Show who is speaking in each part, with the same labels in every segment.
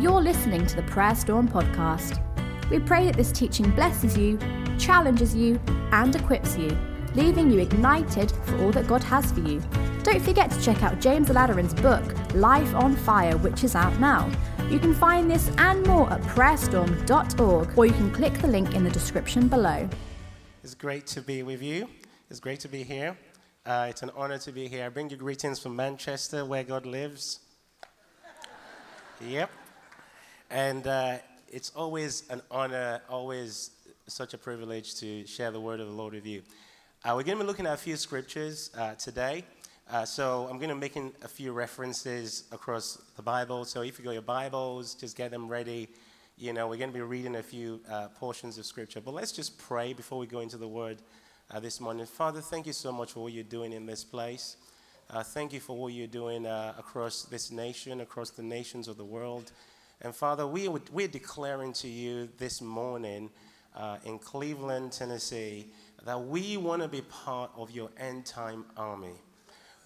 Speaker 1: You're listening to the Prayer Storm podcast. We pray that this teaching blesses you, challenges you, and equips you, leaving you ignited for all that God has for you. Don't forget to check out James Aladiran's book, Life on Fire, which is out now. You can find this and more at prayerstorm.org, or you can click the link in the description below.
Speaker 2: It's great to be with you. It's great to be here. Uh, it's an honor to be here. I bring you greetings from Manchester, where God lives. yep. And uh, it's always an honor, always such a privilege to share the word of the Lord with you. Uh, we're going to be looking at a few scriptures uh, today. Uh, so I'm going to be making a few references across the Bible. So if you got your Bibles, just get them ready. You know, we're going to be reading a few uh, portions of scripture. But let's just pray before we go into the word uh, this morning. Father, thank you so much for what you're doing in this place. Uh, thank you for what you're doing across this nation, across the nations of the world. And Father, we, we're declaring to you this morning uh, in Cleveland, Tennessee, that we want to be part of your end time army.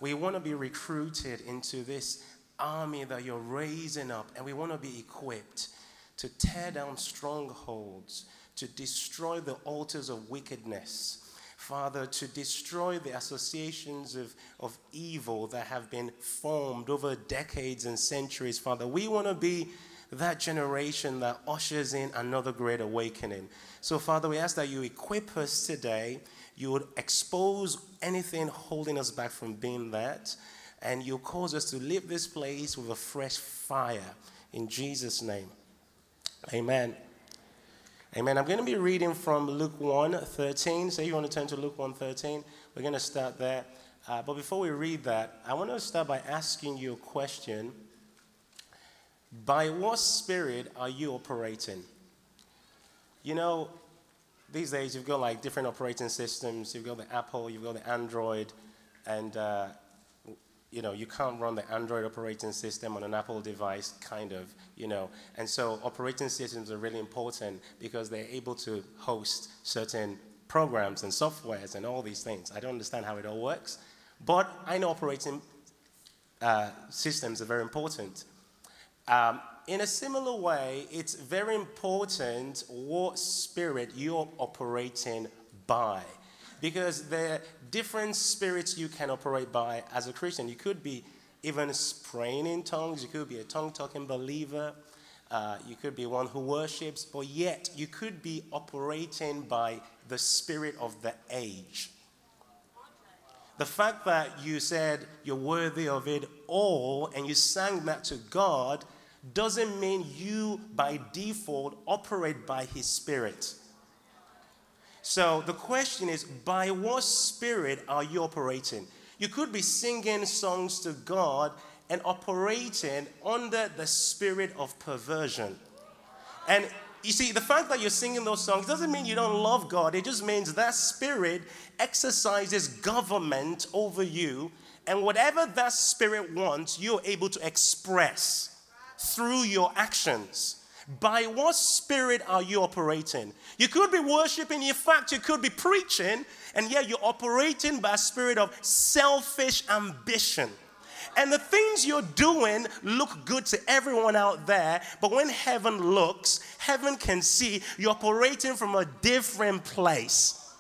Speaker 2: We want to be recruited into this army that you're raising up, and we want to be equipped to tear down strongholds, to destroy the altars of wickedness Father, to destroy the associations of, of evil that have been formed over decades and centuries, Father. We want to be that generation that ushers in another great awakening. So, Father, we ask that you equip us today. You would expose anything holding us back from being that, and you cause us to leave this place with a fresh fire. In Jesus' name. Amen. Amen. I'm going to be reading from Luke 1 13. So you want to turn to Luke 1 13. We're going to start there. Uh, but before we read that, I want to start by asking you a question. By what spirit are you operating? You know, these days you've got like different operating systems. You've got the Apple, you've got the Android, and uh, you know, you can't run the Android operating system on an Apple device, kind of, you know. And so operating systems are really important because they're able to host certain programs and softwares and all these things. I don't understand how it all works, but I know operating uh, systems are very important. Um, in a similar way, it's very important what spirit you're operating by because there are different spirits you can operate by as a Christian. You could be even praying in tongues, you could be a tongue talking believer, uh, you could be one who worships, but yet you could be operating by the spirit of the age. The fact that you said you're worthy of it all and you sang that to God doesn't mean you by default operate by His Spirit. So the question is by what spirit are you operating? You could be singing songs to God and operating under the spirit of perversion. And you see, the fact that you're singing those songs doesn't mean you don't love God. It just means that spirit exercises government over you. And whatever that spirit wants, you're able to express through your actions. By what spirit are you operating? You could be worshiping, in fact, you could be preaching, and yet you're operating by a spirit of selfish ambition. And the things you're doing look good to everyone out there, but when heaven looks, heaven can see you're operating from a different place.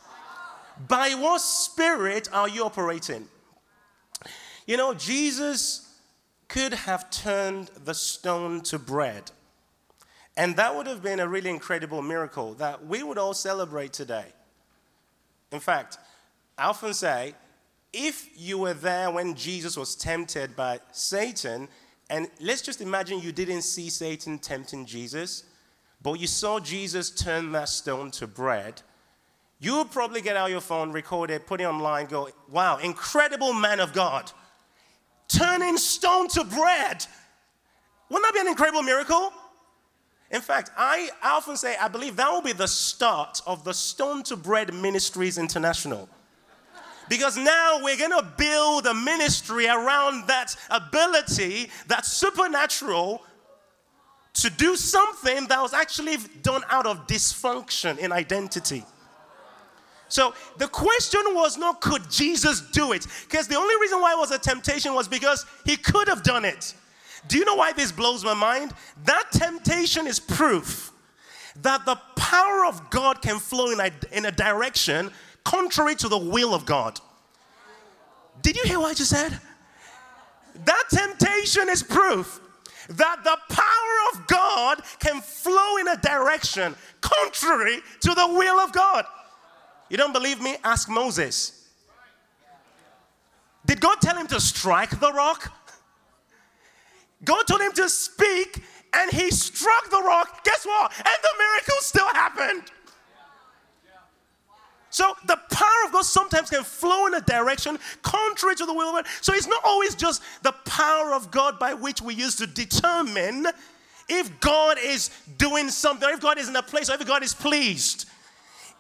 Speaker 2: By what spirit are you operating? You know, Jesus could have turned the stone to bread. And that would have been a really incredible miracle that we would all celebrate today. In fact, I often say, if you were there when Jesus was tempted by Satan, and let's just imagine you didn't see Satan tempting Jesus, but you saw Jesus turn that stone to bread, you would probably get out your phone, record it, put it online, go, wow, incredible man of God. Turning stone to bread. Wouldn't that be an incredible miracle? In fact, I often say I believe that will be the start of the Stone to Bread Ministries International. Because now we're going to build a ministry around that ability, that supernatural, to do something that was actually done out of dysfunction in identity. So the question was not could Jesus do it? Because the only reason why it was a temptation was because he could have done it. Do you know why this blows my mind? That temptation is proof that the power of God can flow in a, in a direction contrary to the will of God. Did you hear what I just said? That temptation is proof that the power of God can flow in a direction contrary to the will of God. You don't believe me? Ask Moses. Did God tell him to strike the rock? God told him to speak, and he struck the rock. Guess what? And the miracle still happened. So the power of God sometimes can flow in a direction contrary to the will of God. So it's not always just the power of God by which we use to determine if God is doing something, if God is in a place, or if God is pleased.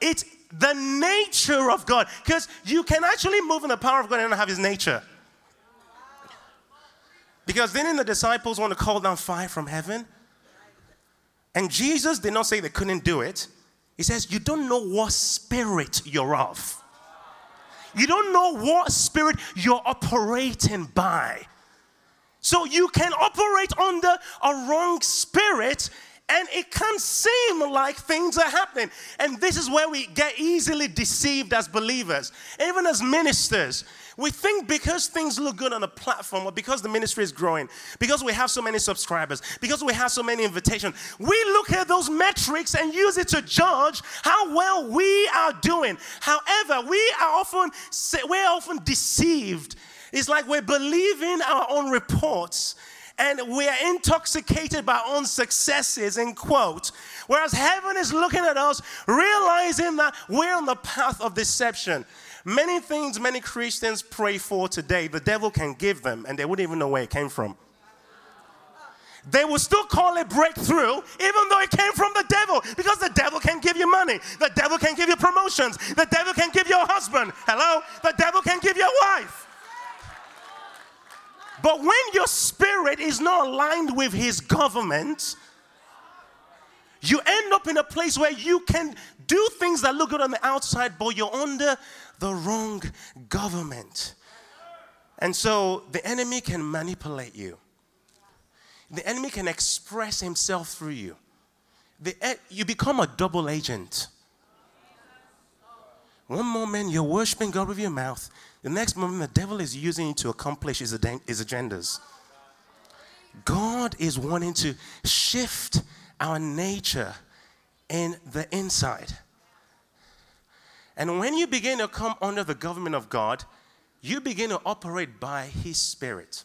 Speaker 2: It's the nature of God. Because you can actually move in the power of God and have his nature. Because then the disciples want to call down fire from heaven. And Jesus did not say they couldn't do it. He says, You don't know what spirit you're of. You don't know what spirit you're operating by. So you can operate under a wrong spirit and it can seem like things are happening. And this is where we get easily deceived as believers, even as ministers. We think because things look good on the platform, or because the ministry is growing, because we have so many subscribers, because we have so many invitations, we look at those metrics and use it to judge how well we are doing. However, we are often we're often deceived. It's like we're believing our own reports and we are intoxicated by our own successes, in quote. Whereas heaven is looking at us, realizing that we're on the path of deception. Many things many Christians pray for today, the devil can give them, and they wouldn't even know where it came from. They will still call it breakthrough, even though it came from the devil, because the devil can give you money, the devil can give you promotions, the devil can give you a husband. Hello? The devil can give you a wife. But when your spirit is not aligned with his government, you end up in a place where you can do things that look good on the outside, but you're under the wrong government. And so the enemy can manipulate you. The enemy can express himself through you. The, you become a double agent. One moment you're worshiping God with your mouth, the next moment the devil is using to accomplish his, his agendas. God is wanting to shift our nature in the inside. And when you begin to come under the government of God, you begin to operate by His Spirit.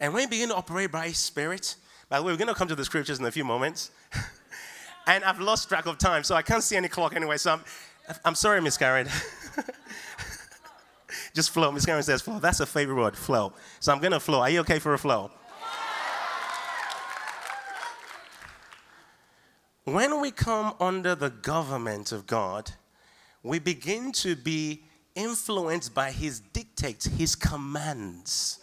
Speaker 2: And when you begin to operate by His Spirit, by the way, we're going to come to the scriptures in a few moments. and I've lost track of time, so I can't see any clock anyway. So I'm, I'm sorry, Miss Karen. Just flow. Miss Karen says flow. That's a favorite word, flow. So I'm going to flow. Are you okay for a flow? When we come under the government of God, we begin to be influenced by His dictates, His commands.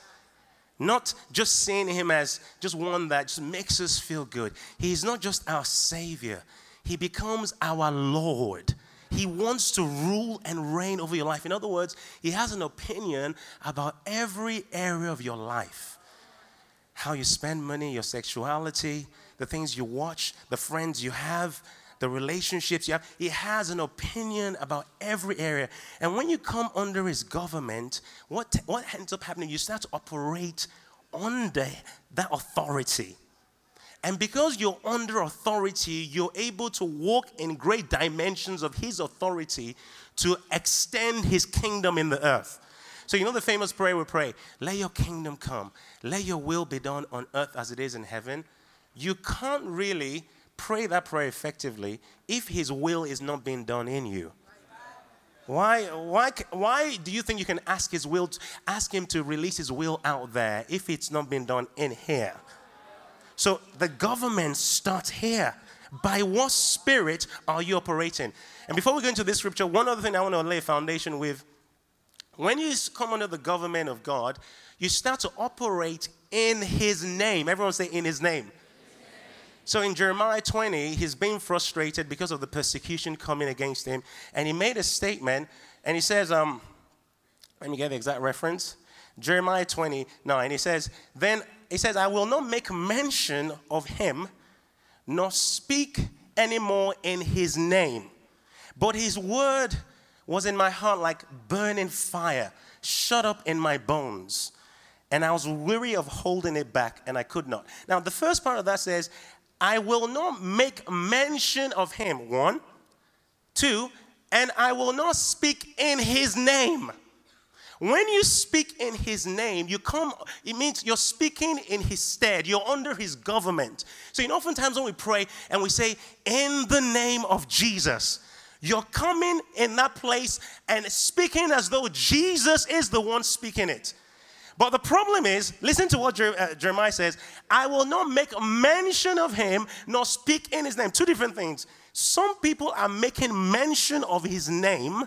Speaker 2: Not just seeing Him as just one that just makes us feel good. He's not just our Savior, He becomes our Lord. He wants to rule and reign over your life. In other words, He has an opinion about every area of your life how you spend money, your sexuality, the things you watch, the friends you have, the relationships you have. He has an opinion about every area. And when you come under his government, what, what ends up happening? You start to operate under that authority. And because you're under authority, you're able to walk in great dimensions of his authority to extend his kingdom in the earth. So, you know the famous prayer we pray, let your kingdom come, let your will be done on earth as it is in heaven you can't really pray that prayer effectively if His will is not being done in you. Why, why, why do you think you can ask His will, to, ask Him to release His will out there if it's not being done in here? So the government starts here. By what spirit are you operating? And before we go into this scripture, one other thing I want to lay a foundation with. When you come under the government of God, you start to operate in His name. Everyone say, in His name. So in Jeremiah 20, he's being frustrated because of the persecution coming against him. And he made a statement, and he says, um, let me get the exact reference. Jeremiah 29, he says, Then he says, I will not make mention of him, nor speak anymore in his name. But his word was in my heart like burning fire, shut up in my bones. And I was weary of holding it back, and I could not. Now, the first part of that says, I will not make mention of him. One. Two, and I will not speak in his name. When you speak in his name, you come, it means you're speaking in his stead. You're under his government. So, you know, oftentimes when we pray and we say, in the name of Jesus, you're coming in that place and speaking as though Jesus is the one speaking it. But the problem is, listen to what uh, Jeremiah says I will not make mention of him nor speak in his name. Two different things. Some people are making mention of his name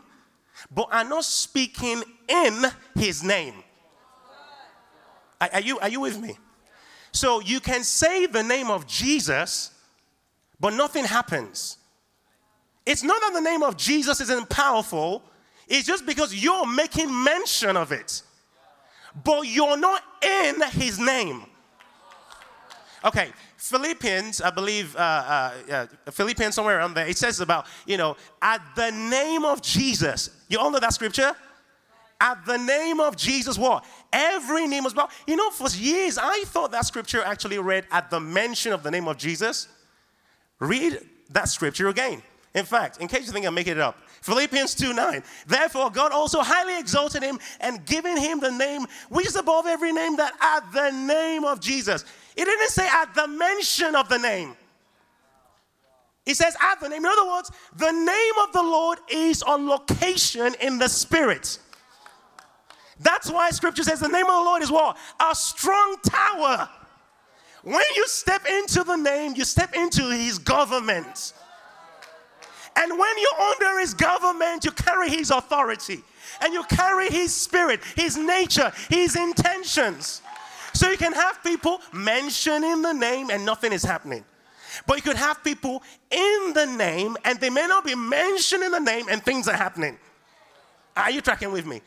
Speaker 2: but are not speaking in his name. Are, are, you, are you with me? So you can say the name of Jesus, but nothing happens. It's not that the name of Jesus isn't powerful, it's just because you're making mention of it, but you're not in his name. Okay, Philippians, I believe, uh, uh, Philippians somewhere around there, it says about, you know, at the name of Jesus. You all know that scripture? At the name of Jesus, what? Every name was bowed. You know, for years, I thought that scripture actually read at the mention of the name of Jesus. Read that scripture again. In fact, in case you think I'm making it up, Philippians 2 9. Therefore, God also highly exalted him and given him the name which is above every name, that at the name of Jesus. It didn't say at the mention of the name. It says at the name. In other words, the name of the Lord is on location in the spirit. That's why scripture says the name of the Lord is what? A strong tower. When you step into the name, you step into his government. And when you're under his government, you carry his authority and you carry his spirit, his nature, his intentions. So you can have people mentioning the name and nothing is happening. But you could have people in the name and they may not be mentioning the name and things are happening. Are you tracking with me?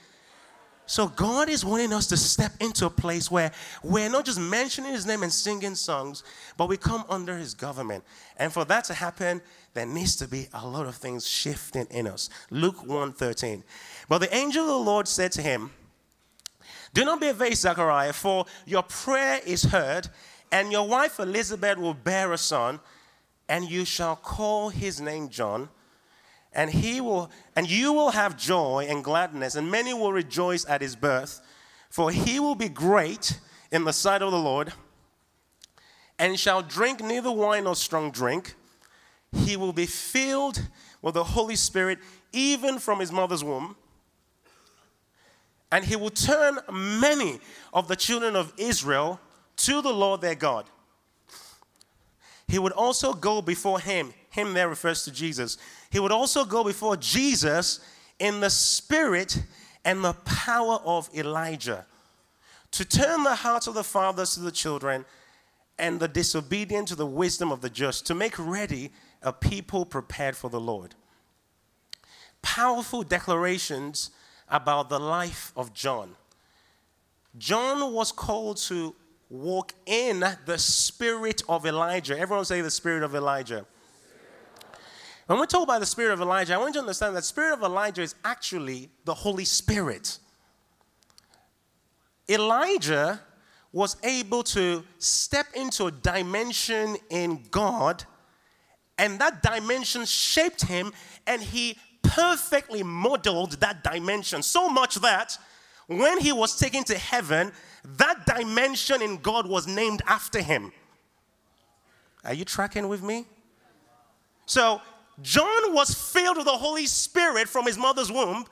Speaker 2: So God is wanting us to step into a place where we're not just mentioning his name and singing songs, but we come under his government. And for that to happen, there needs to be a lot of things shifting in us. Luke 1:13. But the angel of the Lord said to him, Do not be afraid, Zechariah, for your prayer is heard, and your wife Elizabeth will bear a son, and you shall call his name John and he will and you will have joy and gladness and many will rejoice at his birth for he will be great in the sight of the lord and shall drink neither wine nor strong drink. He will be filled with the holy spirit even from his mother's womb and he will turn many of the children of israel to the lord their god. He would also go before him. Him there refers to jesus. He would also go before Jesus in the spirit and the power of Elijah to turn the hearts of the fathers to the children and the disobedient to the wisdom of the just, to make ready a people prepared for the Lord. Powerful declarations about the life of John. John was called to walk in the spirit of Elijah. Everyone say the spirit of Elijah. When we talk about the spirit of Elijah, I want you to understand that spirit of Elijah is actually the Holy Spirit. Elijah was able to step into a dimension in God, and that dimension shaped him, and he perfectly modeled that dimension. So much that when he was taken to heaven, that dimension in God was named after him. Are you tracking with me? So John was filled with the Holy Spirit from his mother's womb,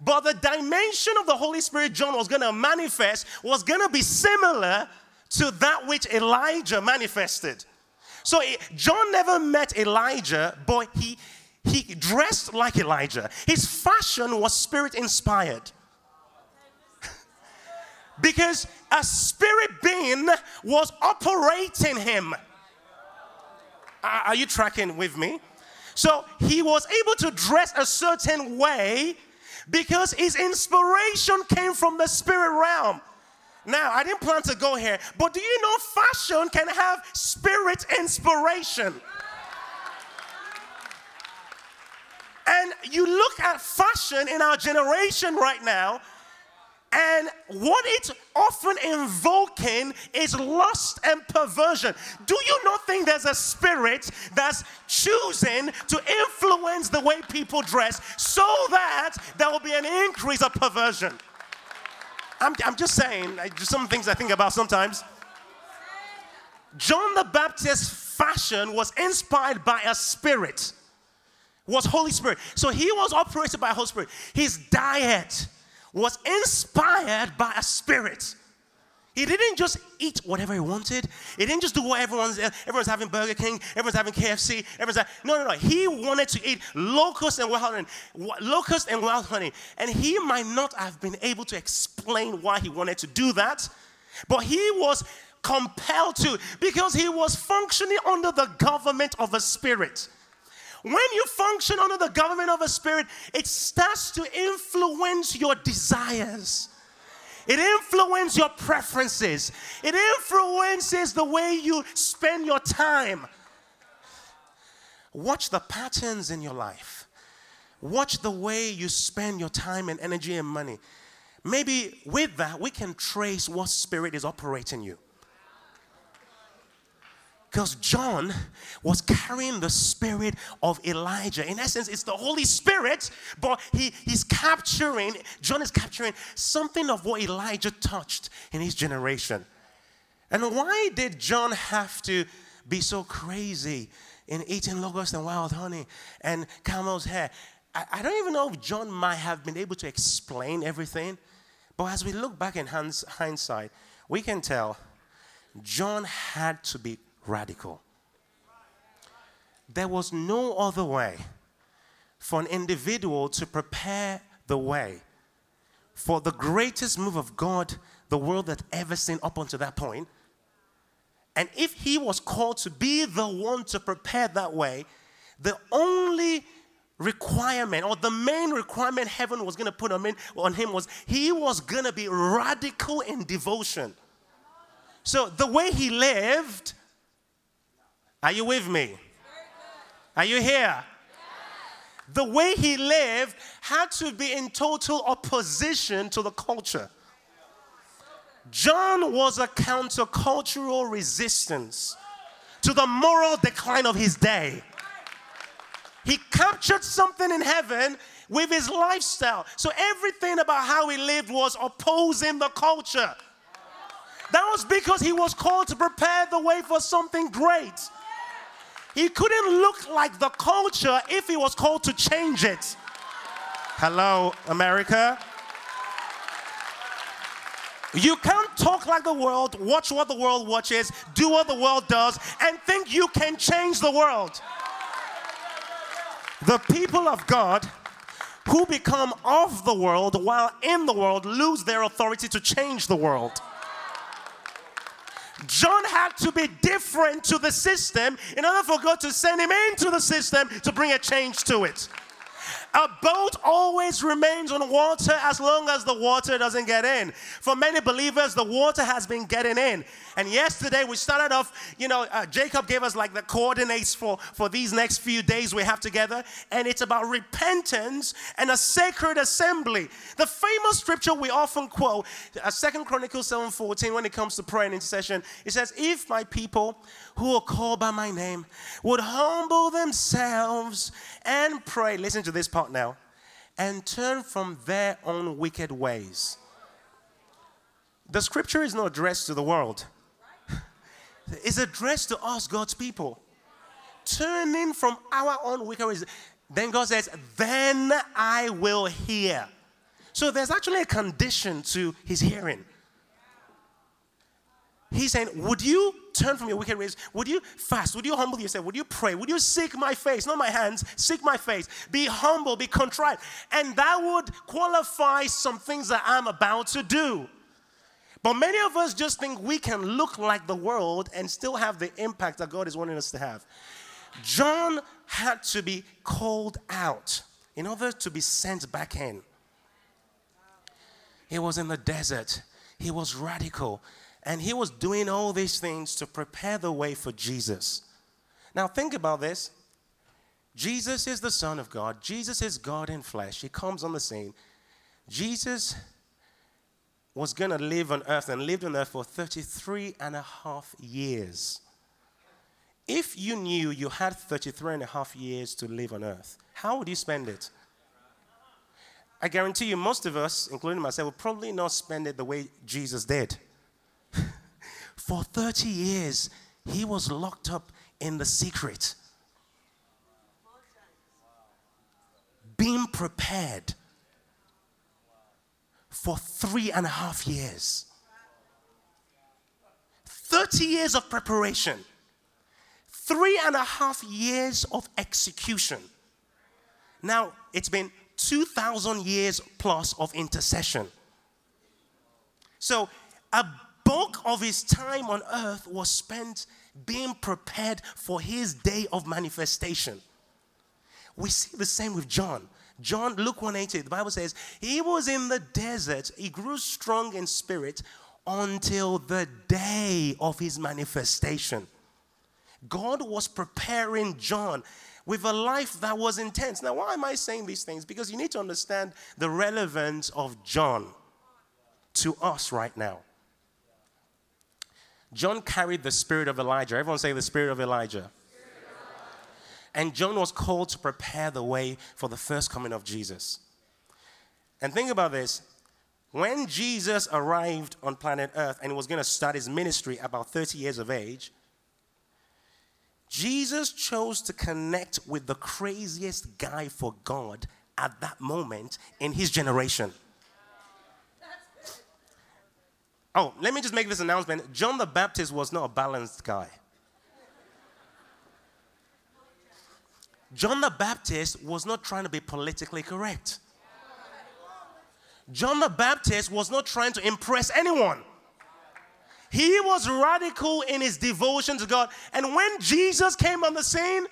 Speaker 2: but the dimension of the Holy Spirit John was going to manifest was going to be similar to that which Elijah manifested. So John never met Elijah, but he he dressed like Elijah. His fashion was spirit inspired. because a spirit being was operating him. Are you tracking with me? So he was able to dress a certain way because his inspiration came from the spirit realm. Now, I didn't plan to go here, but do you know fashion can have spirit inspiration? And you look at fashion in our generation right now, and what it's often invoking is lust and perversion. Do you not think there's a spirit that's choosing to influence the way people dress so that there will be an increase of perversion? I'm, I'm just saying, some things I think about sometimes. John the Baptist's fashion was inspired by a spirit, was Holy Spirit. So he was operated by Holy Spirit. His diet was inspired by a spirit. He didn't just eat whatever he wanted. He didn't just do what everyone's everyone's having Burger King, everyone's having KFC, everyone's having, no, no, no. He wanted to eat locust and wild honey, locusts and wild honey, and he might not have been able to explain why he wanted to do that, but he was compelled to because he was functioning under the government of a spirit. When you function under the government of a spirit, it starts to influence your desires. It influences your preferences. It influences the way you spend your time. Watch the patterns in your life. Watch the way you spend your time and energy and money. Maybe with that, we can trace what spirit is operating you. Because John was carrying the spirit of Elijah. In essence, it's the Holy Spirit, but he, he's capturing, John is capturing something of what Elijah touched in his generation. And why did John have to be so crazy in eating locusts and wild honey and camel's hair? I, I don't even know if John might have been able to explain everything, but as we look back in hindsight, we can tell John had to be radical. There was no other way for an individual to prepare the way for the greatest move of God the world had ever seen up until that point. And if he was called to be the one to prepare that way, the only requirement or the main requirement heaven was going to put on him, on him was he was going to be radical in devotion. So the way he lived are you with me? Are you here? The way he lived had to be in total opposition to the culture. John was a countercultural resistance to the moral decline of his day. He captured something in heaven with his lifestyle. So everything about how he lived was opposing the culture. That was because he was called to prepare the way for something great. He couldn't look like the culture if he was called to change it. Hello, America. You can't talk like the world, watch what the world watches, do what the world does, and think you can change the world. The people of God who become of the world while in the world lose their authority to change the world. John had to be different to the system in order for God to send him into the system to bring a change to it. A boat always remains on water as long as the water doesn't get in. For many believers, the water has been getting in. And yesterday we started off, you know, uh, Jacob gave us like the coordinates for, for these next few days we have together. And it's about repentance and a sacred assembly. The famous scripture we often quote, uh, Second Chronicles 7.14, when it comes to prayer and intercession, it says, If my people who are called by my name would humble themselves and pray. Listen to this part now. And turn from their own wicked ways. The scripture is not addressed to the world, it's addressed to us, God's people. Turning from our own wicked ways. Then God says, Then I will hear. So there's actually a condition to his hearing. He's saying, Would you turn from your wicked ways? Would you fast? Would you humble yourself? Would you pray? Would you seek my face? Not my hands, seek my face. Be humble, be contrite. And that would qualify some things that I'm about to do. But many of us just think we can look like the world and still have the impact that God is wanting us to have. John had to be called out in order to be sent back in. He was in the desert He was radical. And he was doing all these things to prepare the way for Jesus. Now, think about this. Jesus is the Son of God. Jesus is God in flesh. He comes on the scene. Jesus was going to live on earth and lived on earth for 33 and a half years. If you knew you had 33 and a half years to live on earth, how would you spend it? I guarantee you, most of us, including myself, will probably not spend it the way Jesus did. For 30 years, he was locked up in the secret, being prepared for three and a half years. 30 years of preparation, three and a half years of execution. Now, it's been 2,000 years plus of intercession. So, a bulk of his time on earth was spent being prepared for his day of manifestation. We see the same with John. John, Luke 180, the Bible says, he was in the desert, he grew strong in spirit until the day of his manifestation. God was preparing John with a life that was intense. Now, why am I saying these things? Because you need to understand the relevance of John to us right now. John carried the spirit of Elijah. Everyone say the spirit of Elijah. And John was called to prepare the way for the first coming of Jesus. And think about this when Jesus arrived on planet Earth and was going to start his ministry about 30 years of age, Jesus chose to connect with the craziest guy for God at that moment in his generation. Oh, let me just make this announcement. John the Baptist was not a balanced guy. John the Baptist was not trying to be politically correct. John the Baptist was not trying to impress anyone. He was radical in his devotion to God. And when Jesus came on the scene,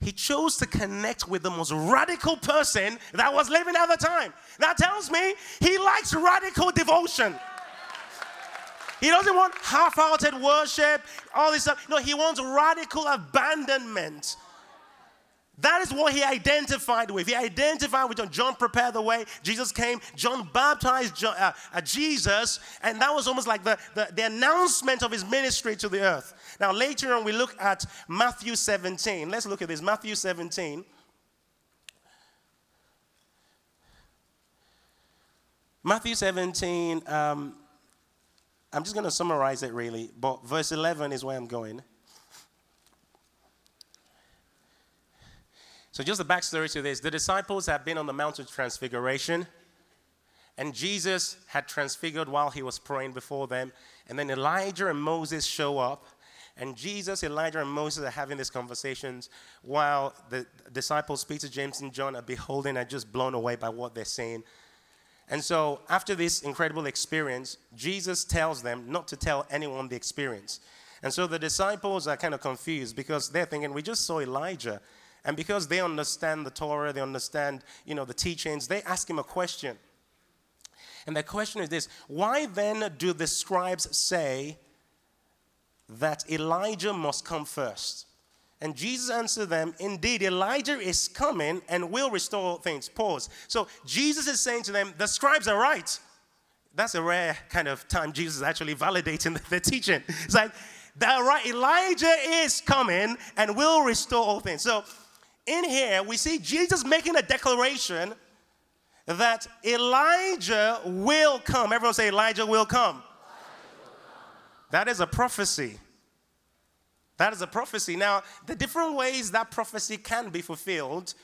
Speaker 2: he chose to connect with the most radical person that was living at the time. That tells me he likes radical devotion. He doesn't want half hearted worship, all this stuff. No, he wants radical abandonment that is what he identified with. He identified with John. John prepared the way. Jesus came. John baptized John, uh, uh, Jesus, and that was almost like the, the, the announcement of his ministry to the earth. Now, later on, we look at Matthew 17. Let's look at this Matthew 17. Matthew 17, um, I'm just going to summarize it really, but verse 11 is where I'm going. So, just the backstory to this the disciples have been on the Mount of Transfiguration, and Jesus had transfigured while he was praying before them. And then Elijah and Moses show up, and Jesus, Elijah, and Moses are having these conversations while the disciples, Peter, James, and John, are beholding and just blown away by what they're saying. And so, after this incredible experience, Jesus tells them not to tell anyone the experience. And so the disciples are kind of confused because they're thinking, we just saw Elijah and because they understand the Torah, they understand, you know, the teachings, they ask him a question. And the question is this Why then do the scribes say that Elijah must come first? And Jesus answered them, Indeed, Elijah is coming and will restore things. Pause. So Jesus is saying to them, The scribes are right. That's a rare kind of time Jesus is actually validating the, the teaching. It's like, that right, Elijah is coming and will restore all things. So in here, we see Jesus making a declaration that Elijah will come. Everyone say, Elijah will come. Elijah will come. That is a prophecy. That is a prophecy. Now, the different ways that prophecy can be fulfilled,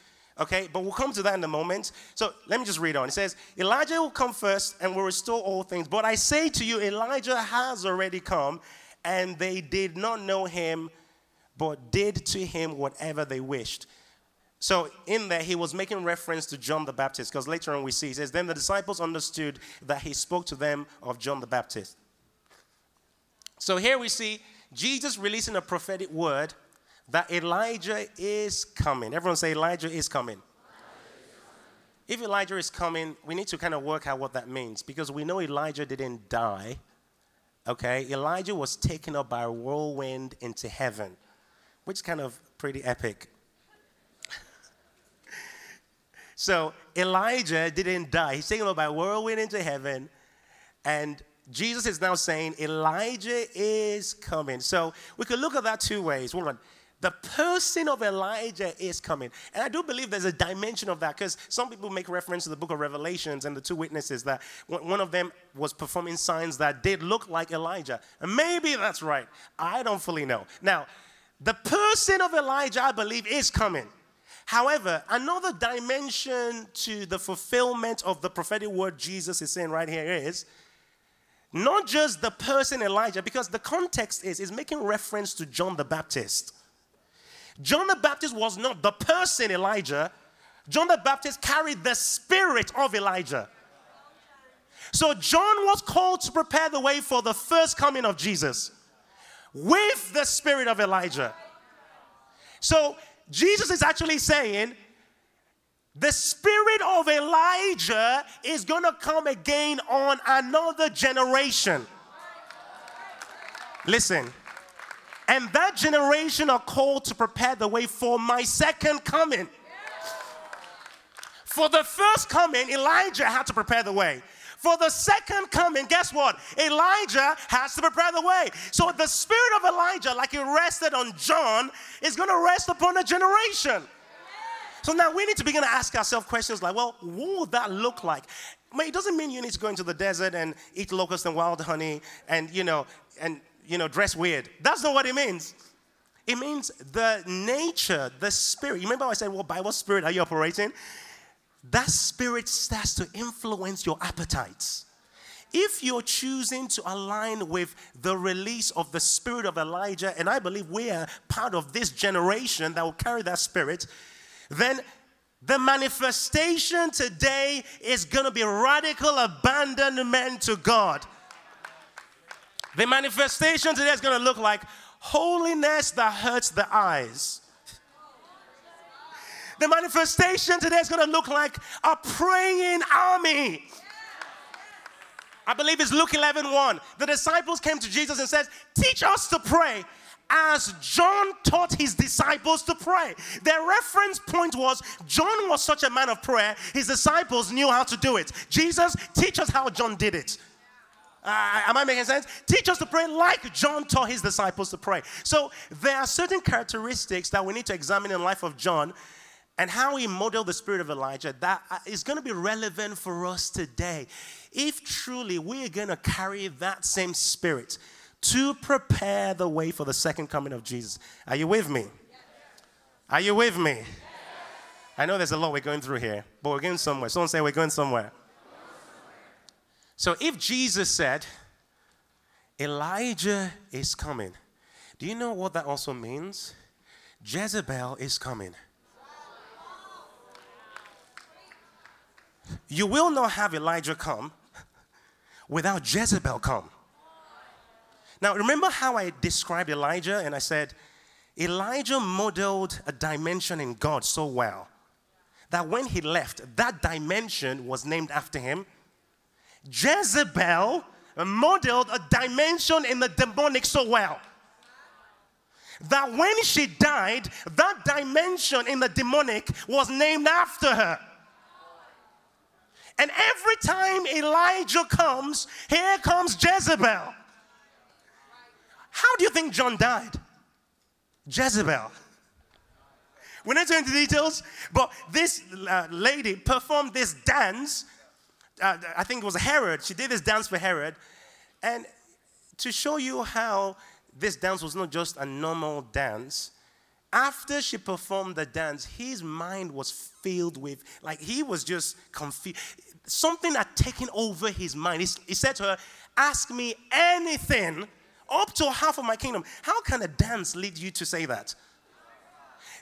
Speaker 2: okay, but we'll come to that in a moment. So let me just read on. It says, Elijah will come first and will restore all things. But I say to you, Elijah has already come, and they did not know him, but did to him whatever they wished. So in there, he was making reference to John the Baptist, because later on we see, he says, Then the disciples understood that he spoke to them of John the Baptist. So here we see Jesus releasing a prophetic word that Elijah is coming. Everyone say, Elijah is coming. if Elijah is coming, we need to kind of work out what that means because we know Elijah didn't die. Okay, Elijah was taken up by a whirlwind into heaven, which is kind of pretty epic. so Elijah didn't die. He's taken up by a whirlwind into heaven, and Jesus is now saying Elijah is coming. So we could look at that two ways. One, the person of Elijah is coming. And I do believe there's a dimension of that because some people make reference to the book of Revelations and the two witnesses that one of them was performing signs that did look like Elijah. And maybe that's right. I don't fully know. Now, the person of Elijah, I believe, is coming. However, another dimension to the fulfillment of the prophetic word Jesus is saying right here is not just the person Elijah, because the context is, is making reference to John the Baptist. John the Baptist was not the person Elijah. John the Baptist carried the spirit of Elijah. So John was called to prepare the way for the first coming of Jesus with the spirit of Elijah. So Jesus is actually saying the spirit of Elijah is going to come again on another generation. Listen, and that generation are called to prepare the way for my second coming. For the first coming, Elijah had to prepare the way. For the second coming, guess what? Elijah has to prepare the way. So the spirit of Elijah, like it rested on John, is going to rest upon a generation. So now we need to begin to ask ourselves questions like, well, what would that look like? I mean, it doesn't mean you need to go into the desert and eat locusts and wild honey and, you know, and you know, dress weird. That's not what it means. It means the nature, the spirit. You remember I said, well, by what spirit are you operating? That spirit starts to influence your appetites. If you're choosing to align with the release of the spirit of Elijah, and I believe we are part of this generation that will carry that spirit, then the manifestation today is going to be radical abandonment to God. The manifestation today is going to look like holiness that hurts the eyes. The manifestation today is going to look like a praying army. I believe it's Luke 11 1. The disciples came to Jesus and said, Teach us to pray as John taught his disciples to pray. Their reference point was John was such a man of prayer, his disciples knew how to do it. Jesus, teach us how John did it. Uh, am I making sense? Teach us to pray like John taught his disciples to pray. So there are certain characteristics that we need to examine in the life of John and how he modeled the spirit of Elijah that uh, going to be relevant for us today. If truly we are going to carry that same spirit to prepare the way for the second coming of Jesus. Are you with me? Are you with me? I know there's a lot we're going through here, but we're going somewhere. Someone say we're going somewhere. So if Jesus said, Elijah is coming, do you know what that also means? Jezebel is coming. You will not have Elijah come without Jezebel come. Now, remember how I described Elijah and I said, Elijah modeled a dimension in God so well that when he left, that dimension was named after him Jezebel modeled a dimension in the demonic so well that when she died, that dimension in the demonic was named after her. And every time Elijah comes, here comes Jezebel. How do you think John died? Jezebel. We're not going into details, but this uh, lady performed this dance uh, I think it was Herod. She did this dance for Herod. And to show you how this dance was not just a normal dance, after she performed the dance, his mind was filled with, like, he was just confused. Something had taken over his mind. He, he said to her, Ask me anything up to half of my kingdom. How can a dance lead you to say that?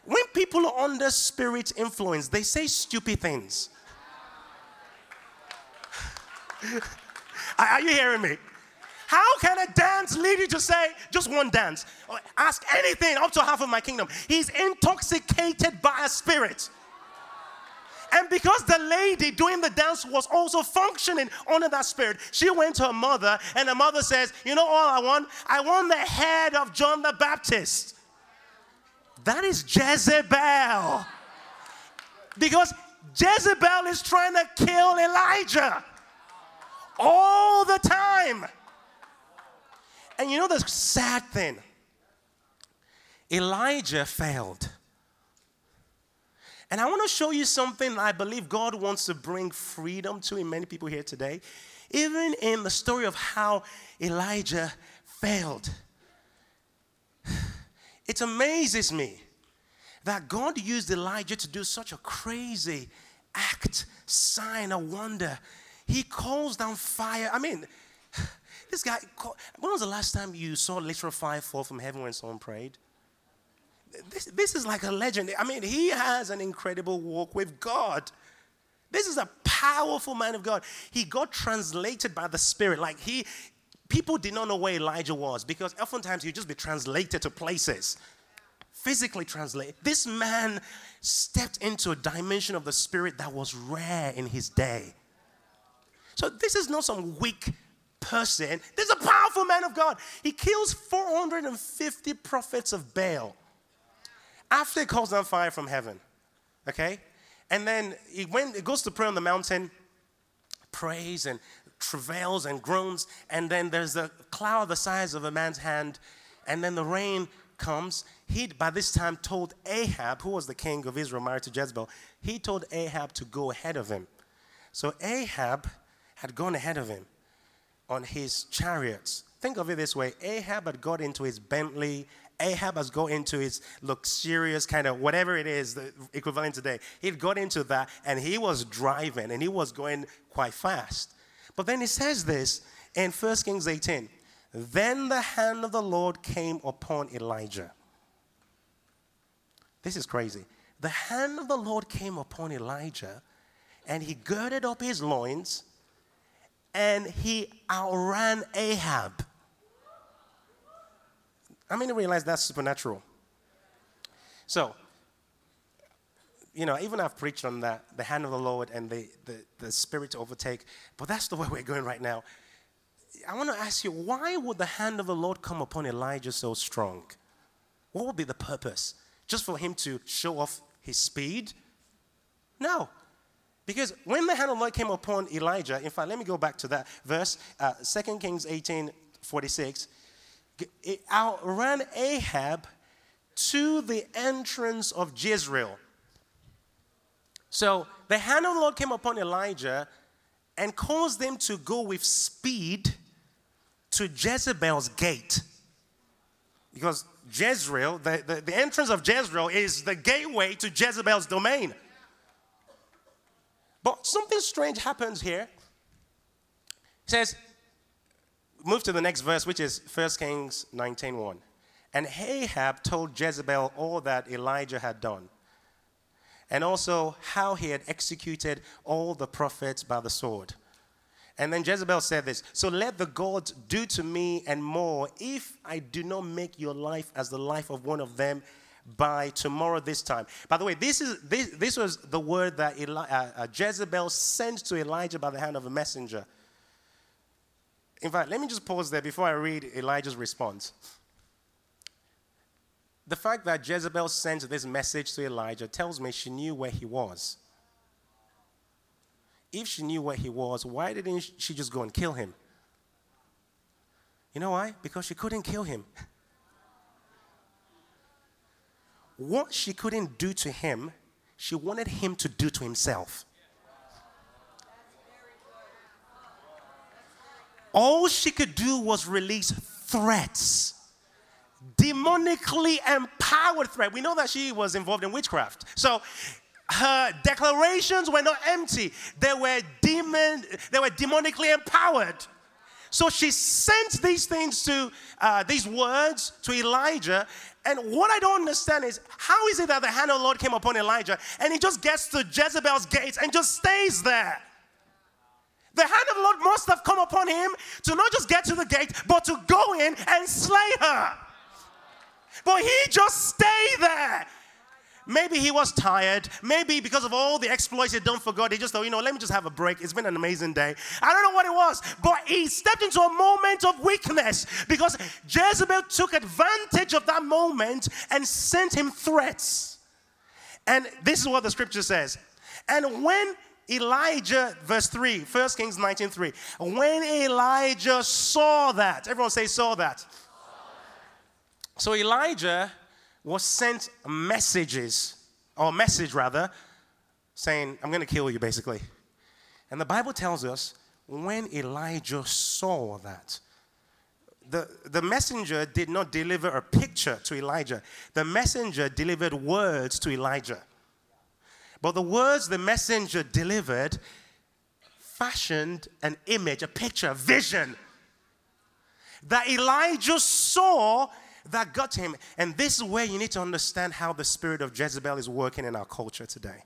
Speaker 2: When people are under spirit influence, they say stupid things. Are you hearing me? How can a dance lead you to say just one dance? Ask anything up to half of my kingdom. He's intoxicated by a spirit. And because the lady doing the dance was also functioning under that spirit, she went to her mother, and her mother says, You know all I want? I want the head of John the Baptist. That is Jezebel. Because Jezebel is trying to kill Elijah all the time. And you know the sad thing? Elijah failed. And I want to show you something I believe God wants to bring freedom to in many people here today. Even in the story of how Elijah failed. It amazes me that God used Elijah to do such a crazy act, sign, a wonder. He calls down fire. I mean, this guy, when was the last time you saw literal fire fall from heaven when someone prayed? This, this is like a legend. I mean, he has an incredible walk with God. This is a powerful man of God. He got translated by the Spirit. Like he, people did not know where Elijah was because oftentimes he'd just be translated to places. Physically translated. This man stepped into a dimension of the Spirit that was rare in his day. So this is not some weak person. This is a powerful man of God. He kills 450 prophets of Baal after it calls down fire from heaven. Okay? And then he went, he goes to pray on the mountain, prays and travails and groans, and then there's a cloud the size of a man's hand, and then the rain comes. He, by this time, told Ahab, who was the king of Israel, married to Jezebel, he told Ahab to go ahead of him. So Ahab had gone ahead of him on his chariots. Think of it this way Ahab had got into his Bentley Ahab has got into his luxurious kind of whatever it is, the equivalent today. He'd got into that and he was driving and he was going quite fast. But then he says this in 1 Kings 18 Then the hand of the Lord came upon Elijah. This is crazy. The hand of the Lord came upon Elijah and he girded up his loins and he outran Ahab. How many realize that's supernatural? So, you know, even I've preached on that, the hand of the Lord and the, the, the spirit to overtake, but that's the way we're going right now. I want to ask you, why would the hand of the Lord come upon Elijah so strong? What would be the purpose? Just for him to show off his speed? No. Because when the hand of the Lord came upon Elijah, in fact, let me go back to that verse, uh, 2 Kings 18 46 outran Ahab to the entrance of Jezreel. So the hand of the Lord came upon Elijah and caused them to go with speed to Jezebel's gate. Because Jezreel, the, the, the, entrance of Jezreel is the gateway to Jezebel's domain. But something strange happens here. It says, move to the next verse, which is 1 Kings 19.1. And Ahab told Jezebel all that Elijah had done, and also how he had executed all the prophets by the sword. And then Jezebel said this So let the gods do to me and more if I do not make your life as the life of one of them by tomorrow this time. By the way, this, is, this, this was the word that Eli, uh, uh, Jezebel sent to Elijah by the hand of a messenger. In fact, let me just pause there before I read Elijah's response. The fact that Jezebel sent this message to Elijah tells me she knew where he was. If she knew where he was, why didn't she just go and kill him? You know why? Because she couldn't kill him. What she couldn't do to him, she wanted him to do to himself. All she could do was release threats demonically empowered threat. We know that she was involved in witchcraft. So her declarations were not empty. They were demon, they were demonically empowered. So she sent these things to uh, these words to Elijah. And what I don't understand is how is it that the hand of the Lord came upon Elijah and he just gets to Jezebel's gates and just stays there? The hand of the Lord must have come upon him to not just get to the gate, but to go in and slay her. But he just stayed there. maybe he was tired. Maybe because of all the exploits he'd done for God, he just thought, you know, let me just have a break. It's been an amazing day. I don't know what it was, but he stepped into a moment of weakness because Jezebel took advantage of that moment and sent him threats. And this is what the scripture says. And when Elijah, verse 3, 1 Kings 19 3. When Elijah saw that, everyone say, saw that. So Elijah was sent messages, or message rather, saying, I'm going to kill you, basically. And the Bible tells us when Elijah saw that, the, the messenger did not deliver a picture to Elijah, the messenger delivered words to Elijah. But the words the messenger delivered fashioned an image, a picture, a vision that Elijah saw that got him. And this is where you need to understand how the spirit of Jezebel is working in our culture today.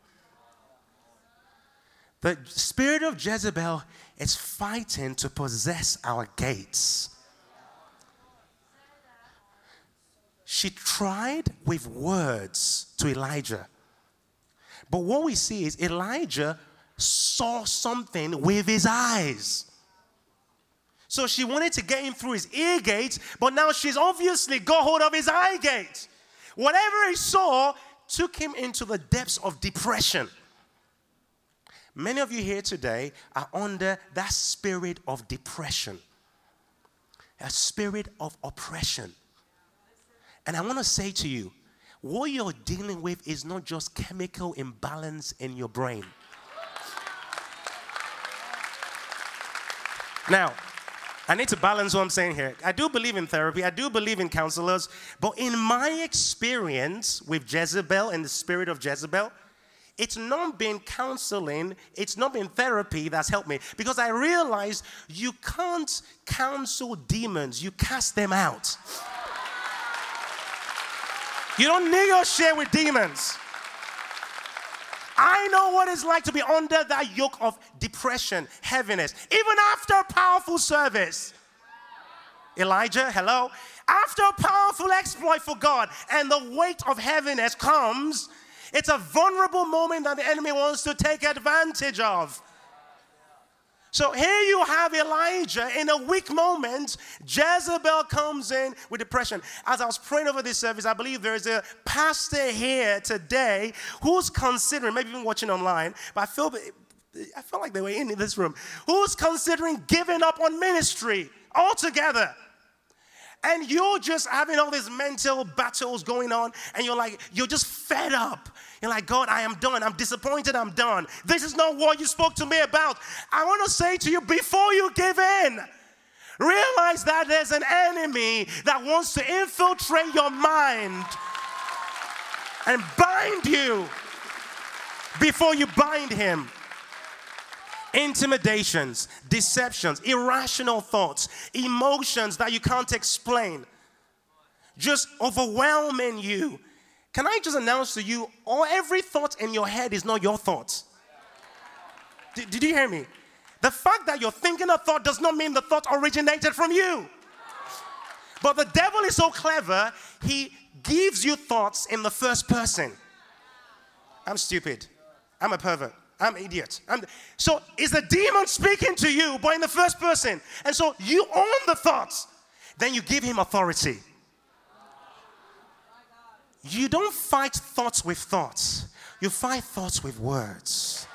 Speaker 2: The spirit of Jezebel is fighting to possess our gates. She tried with words to Elijah. But what we see is Elijah saw something with his eyes. So she wanted to get him through his ear gate, but now she's obviously got hold of his eye gate. Whatever he saw took him into the depths of depression. Many of you here today are under that spirit of depression, a spirit of oppression. And I want to say to you, what you're dealing with is not just chemical imbalance in your brain. Now, I need to balance what I'm saying here. I do believe in therapy, I do believe in counselors, but in my experience with Jezebel and the spirit of Jezebel, it's not been counseling, it's not been therapy that's helped me because I realized you can't counsel demons, you cast them out. You don't negotiate with demons. I know what it's like to be under that yoke of depression, heaviness, even after a powerful service. Elijah, hello? After a powerful exploit for God and the weight of heaviness comes, it's a vulnerable moment that the enemy wants to take advantage of. So here you have Elijah in a weak moment. Jezebel comes in with depression. As I was praying over this service, I believe there's a pastor here today who's considering, maybe even watching online, but I feel I felt like they were in this room, who's considering giving up on ministry altogether. And you're just having all these mental battles going on, and you're like, you're just fed up. You're like, God, I am done. I'm disappointed. I'm done. This is not what you spoke to me about. I want to say to you before you give in, realize that there's an enemy that wants to infiltrate your mind and bind you before you bind him intimidations, deceptions, irrational thoughts, emotions that you can't explain, just overwhelming you. Can I just announce to you, all every thought in your head is not your thoughts. Did, did you hear me? The fact that you're thinking a thought does not mean the thought originated from you. But the devil is so clever, he gives you thoughts in the first person. I'm stupid. I'm a pervert. I'm an idiot. I'm the, so is the demon speaking to you, but in the first person. And so you own the thoughts. Then you give him authority. You don't fight thoughts with thoughts, you fight thoughts with words.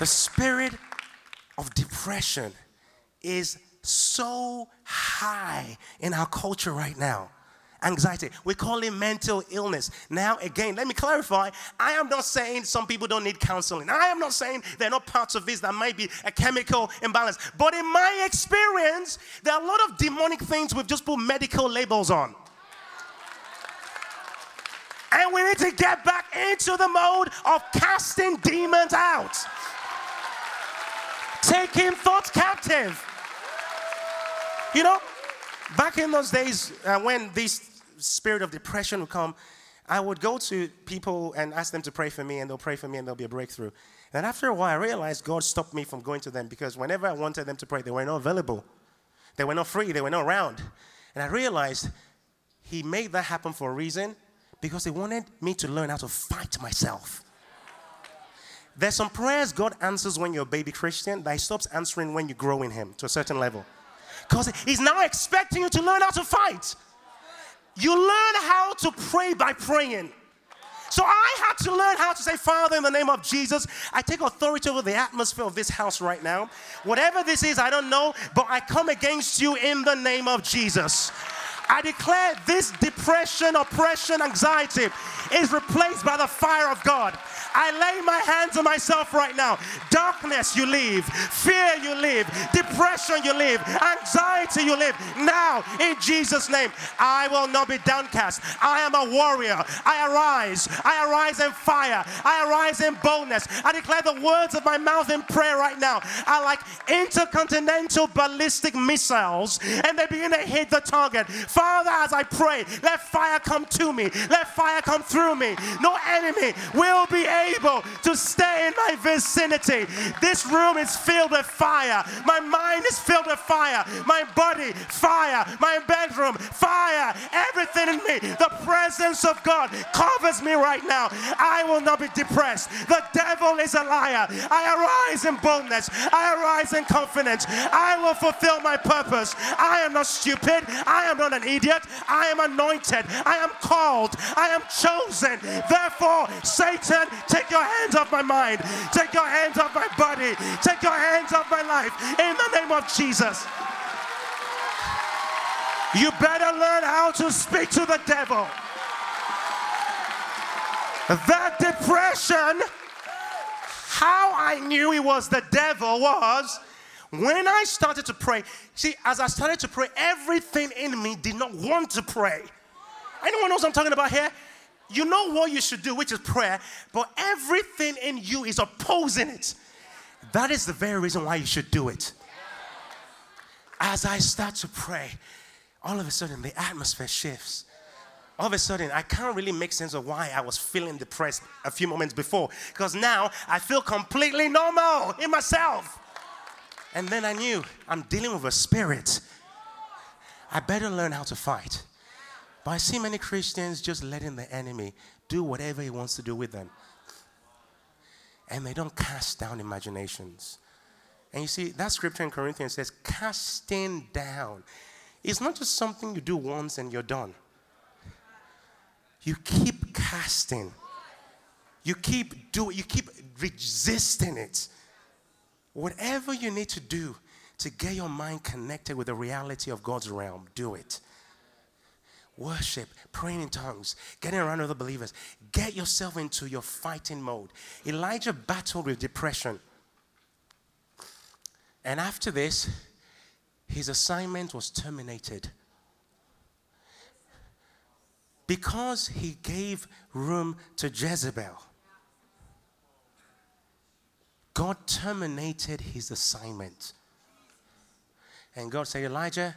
Speaker 2: The spirit of depression is so high in our culture right now anxiety. We call it mental illness. Now, again, let me clarify. I am not saying some people don't need counseling. I am not saying there are not parts of this that might be a chemical imbalance. But in my experience, there are a lot of demonic things we've just put medical labels on. And we need to get back into the mode of casting demons out, taking thoughts captive. You know, back in those days uh, when these spirit of depression would come, I would go to people and ask them to pray for me, and they'll pray for me, and there'll be a breakthrough. And after a while, I realized God stopped me from going to them because whenever I wanted them to pray, they were not available. They were not free, they were not around. And I realized He made that happen for a reason because He wanted me to learn how to fight myself. There's some prayers God answers when you're a baby Christian that He stops answering when you grow in Him to a certain level. Because He's now expecting you to learn how to fight. You learn how to pray by praying. So I had to learn how to say, Father, in the name of Jesus, I take authority over the atmosphere of this house right now. Whatever this is, I don't know, but I come against you in the name of Jesus. I declare this depression, oppression, anxiety is replaced by the fire of God. I lay my hands on myself right now. Darkness, you leave. Fear, you leave. Depression, you leave. Anxiety, you leave. Now, in Jesus' name, I will not be downcast. I am a warrior. I arise. I arise in fire. I arise in boldness. I declare the words of my mouth in prayer right now are like intercontinental ballistic missiles, and they begin to hit the target. Father, as I pray, let fire come to me. Let fire come through me. No enemy will be able able to stay in my vicinity. This room is filled with fire. My mind is filled with fire. My body, fire. My bedroom, fire. Everything in me, the presence of God covers me right now. I will not be depressed. The devil is a liar. I arise in boldness. I arise in confidence. I will fulfill my purpose. I am not stupid. I am not an idiot. I am anointed. I am called. I am chosen. Therefore, Satan, Take your hands off my mind. Take your hands off my body. Take your hands off my life. In the name of Jesus. You better learn how to speak to the devil. That depression, how I knew it was the devil was when I started to pray. See, as I started to pray, everything in me did not want to pray. Anyone knows what I'm talking about here? You know what you should do, which is prayer, but everything in you is opposing it. That is the very reason why you should do it. As I start to pray, all of a sudden the atmosphere shifts. All of a sudden, I can't really make sense of why I was feeling depressed a few moments before. Because now I feel completely normal in myself. And then I knew I'm dealing with a spirit. I better learn how to fight. But I see many Christians just letting the enemy do whatever he wants to do with them. And they don't cast down imaginations. And you see, that scripture in Corinthians says, casting down. It's not just something you do once and you're done. You keep casting. You keep doing, you keep resisting it. Whatever you need to do to get your mind connected with the reality of God's realm, do it worship, praying in tongues, getting around other believers. Get yourself into your fighting mode. Elijah battled with depression. And after this, his assignment was terminated. Because he gave room to Jezebel, God terminated his assignment. And God said, Elijah,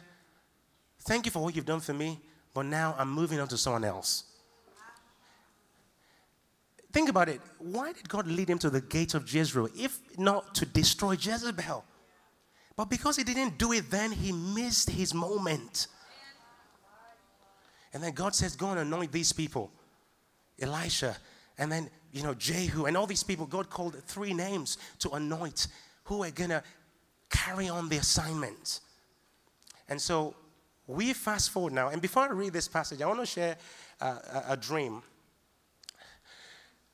Speaker 2: thank you for what you've done for me but now I'm moving on to someone else. Think about it. Why did God lead him to the gates of Jezreel if not to destroy Jezebel? But because he didn't do it then, he missed his moment. And then God says, Go and anoint these people Elisha, and then, you know, Jehu, and all these people. God called three names to anoint who are going to carry on the assignment. And so we fast forward now, and before I read this passage, I want to share uh, a, a dream.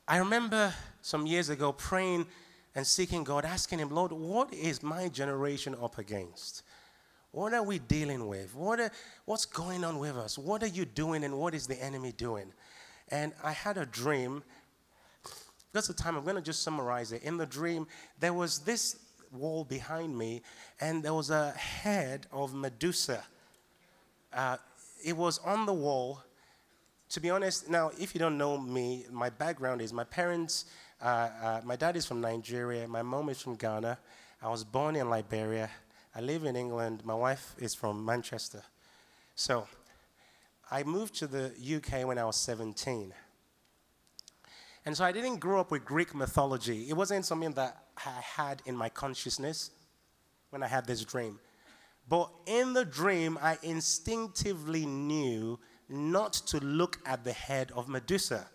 Speaker 2: I remember some years ago praying and seeking God, asking Him, Lord, what is my generation up against? What are we dealing with? What are, what's going on with us? What are you doing, and what is the enemy doing? And I had a dream. Because of time, I'm going to just summarize it. In the dream, there was this wall behind me, and there was a head of Medusa uh, it was on the wall. To be honest, now, if you don't know me, my background is my parents, uh, uh, my dad is from Nigeria, my mom is from Ghana. I was born in Liberia. I live in England. My wife is from Manchester. So, I moved to the UK when I was 17. And so I didn't grow up with Greek mythology. It wasn't something that I had in my consciousness when I had this dream. But in the dream, I instinctively knew not to look at the head of Medusa.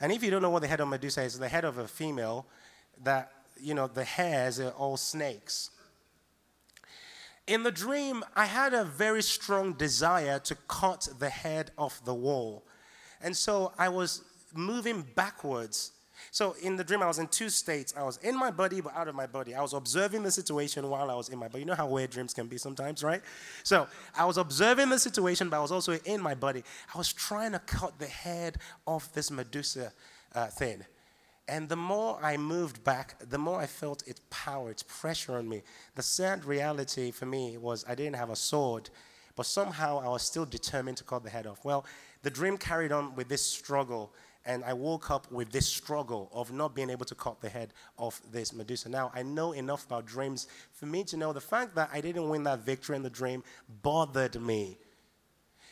Speaker 2: And if you don't know what the head of Medusa is, the head of a female, that, you know, the hairs are all snakes. In the dream, I had a very strong desire to cut the head off the wall. And so I was moving backwards so in the dream, I was in two states. I was in my body, but out of my body. I was observing the situation while I was in my body. You know how weird dreams can be sometimes, right? So I was observing the situation, but I was also in my body. I was trying to cut the head off this Medusa uh, thing. And the more I moved back, the more I felt its power, its pressure on me. The sad reality for me was I didn't have a sword, but somehow I was still determined to cut the head off. Well, the dream carried on with this struggle and I woke up with this struggle of not being able to cut the head of this Medusa. Now, I know enough about dreams for me to know the fact that I didn't win that victory in the dream bothered me.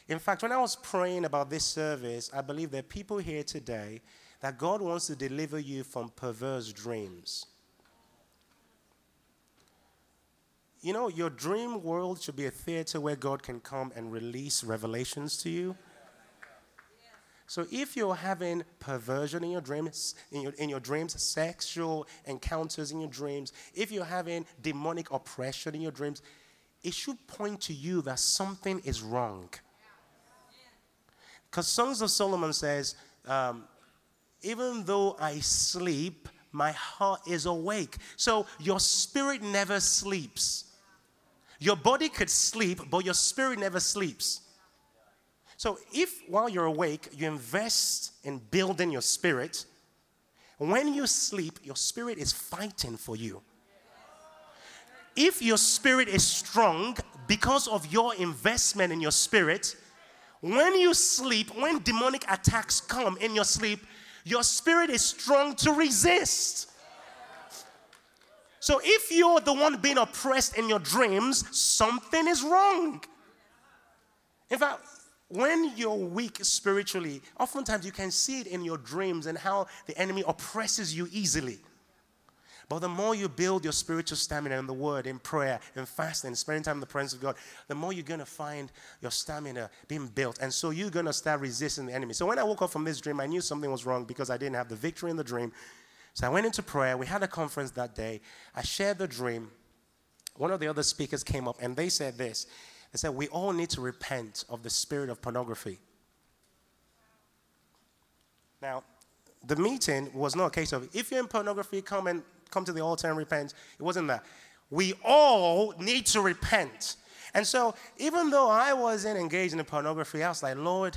Speaker 2: In fact, when I was praying about this service, I believe there are people here today that God wants to deliver you from perverse dreams. You know, your dream world should be a theater where God can come and release revelations to you. So if you're having perversion in your dreams, in your, in your dreams, sexual encounters in your dreams, if you're having demonic oppression in your dreams, it should point to you that something is wrong. Because Songs of Solomon says, um, even though I sleep, my heart is awake. So your spirit never sleeps. Your body could sleep, but your spirit never sleeps. So, if while you're awake, you invest in building your spirit, when you sleep, your spirit is fighting for you. If your spirit is strong because of your investment in your spirit, when you sleep, when demonic attacks come in your sleep, your spirit is strong to resist. So if you're the one being oppressed in your dreams, something is wrong. In fact, when you're weak spiritually, oftentimes you can see it in your dreams and how the enemy oppresses you easily. But the more you build your spiritual stamina in the word, in prayer, in fasting, spending time in the presence of God, the more you're going to find your stamina being built. And so you're going to start resisting the enemy. So when I woke up from this dream, I knew something was wrong because I didn't have the victory in the dream. So I went into prayer. We had a conference that day. I shared the dream. One of the other speakers came up and they said this they said we all need to repent of the spirit of pornography. Now, the meeting was not a case of if you're in pornography, come and come to the altar and repent. It wasn't that. We all need to repent. And so, even though I wasn't engaged in pornography, I was like, Lord,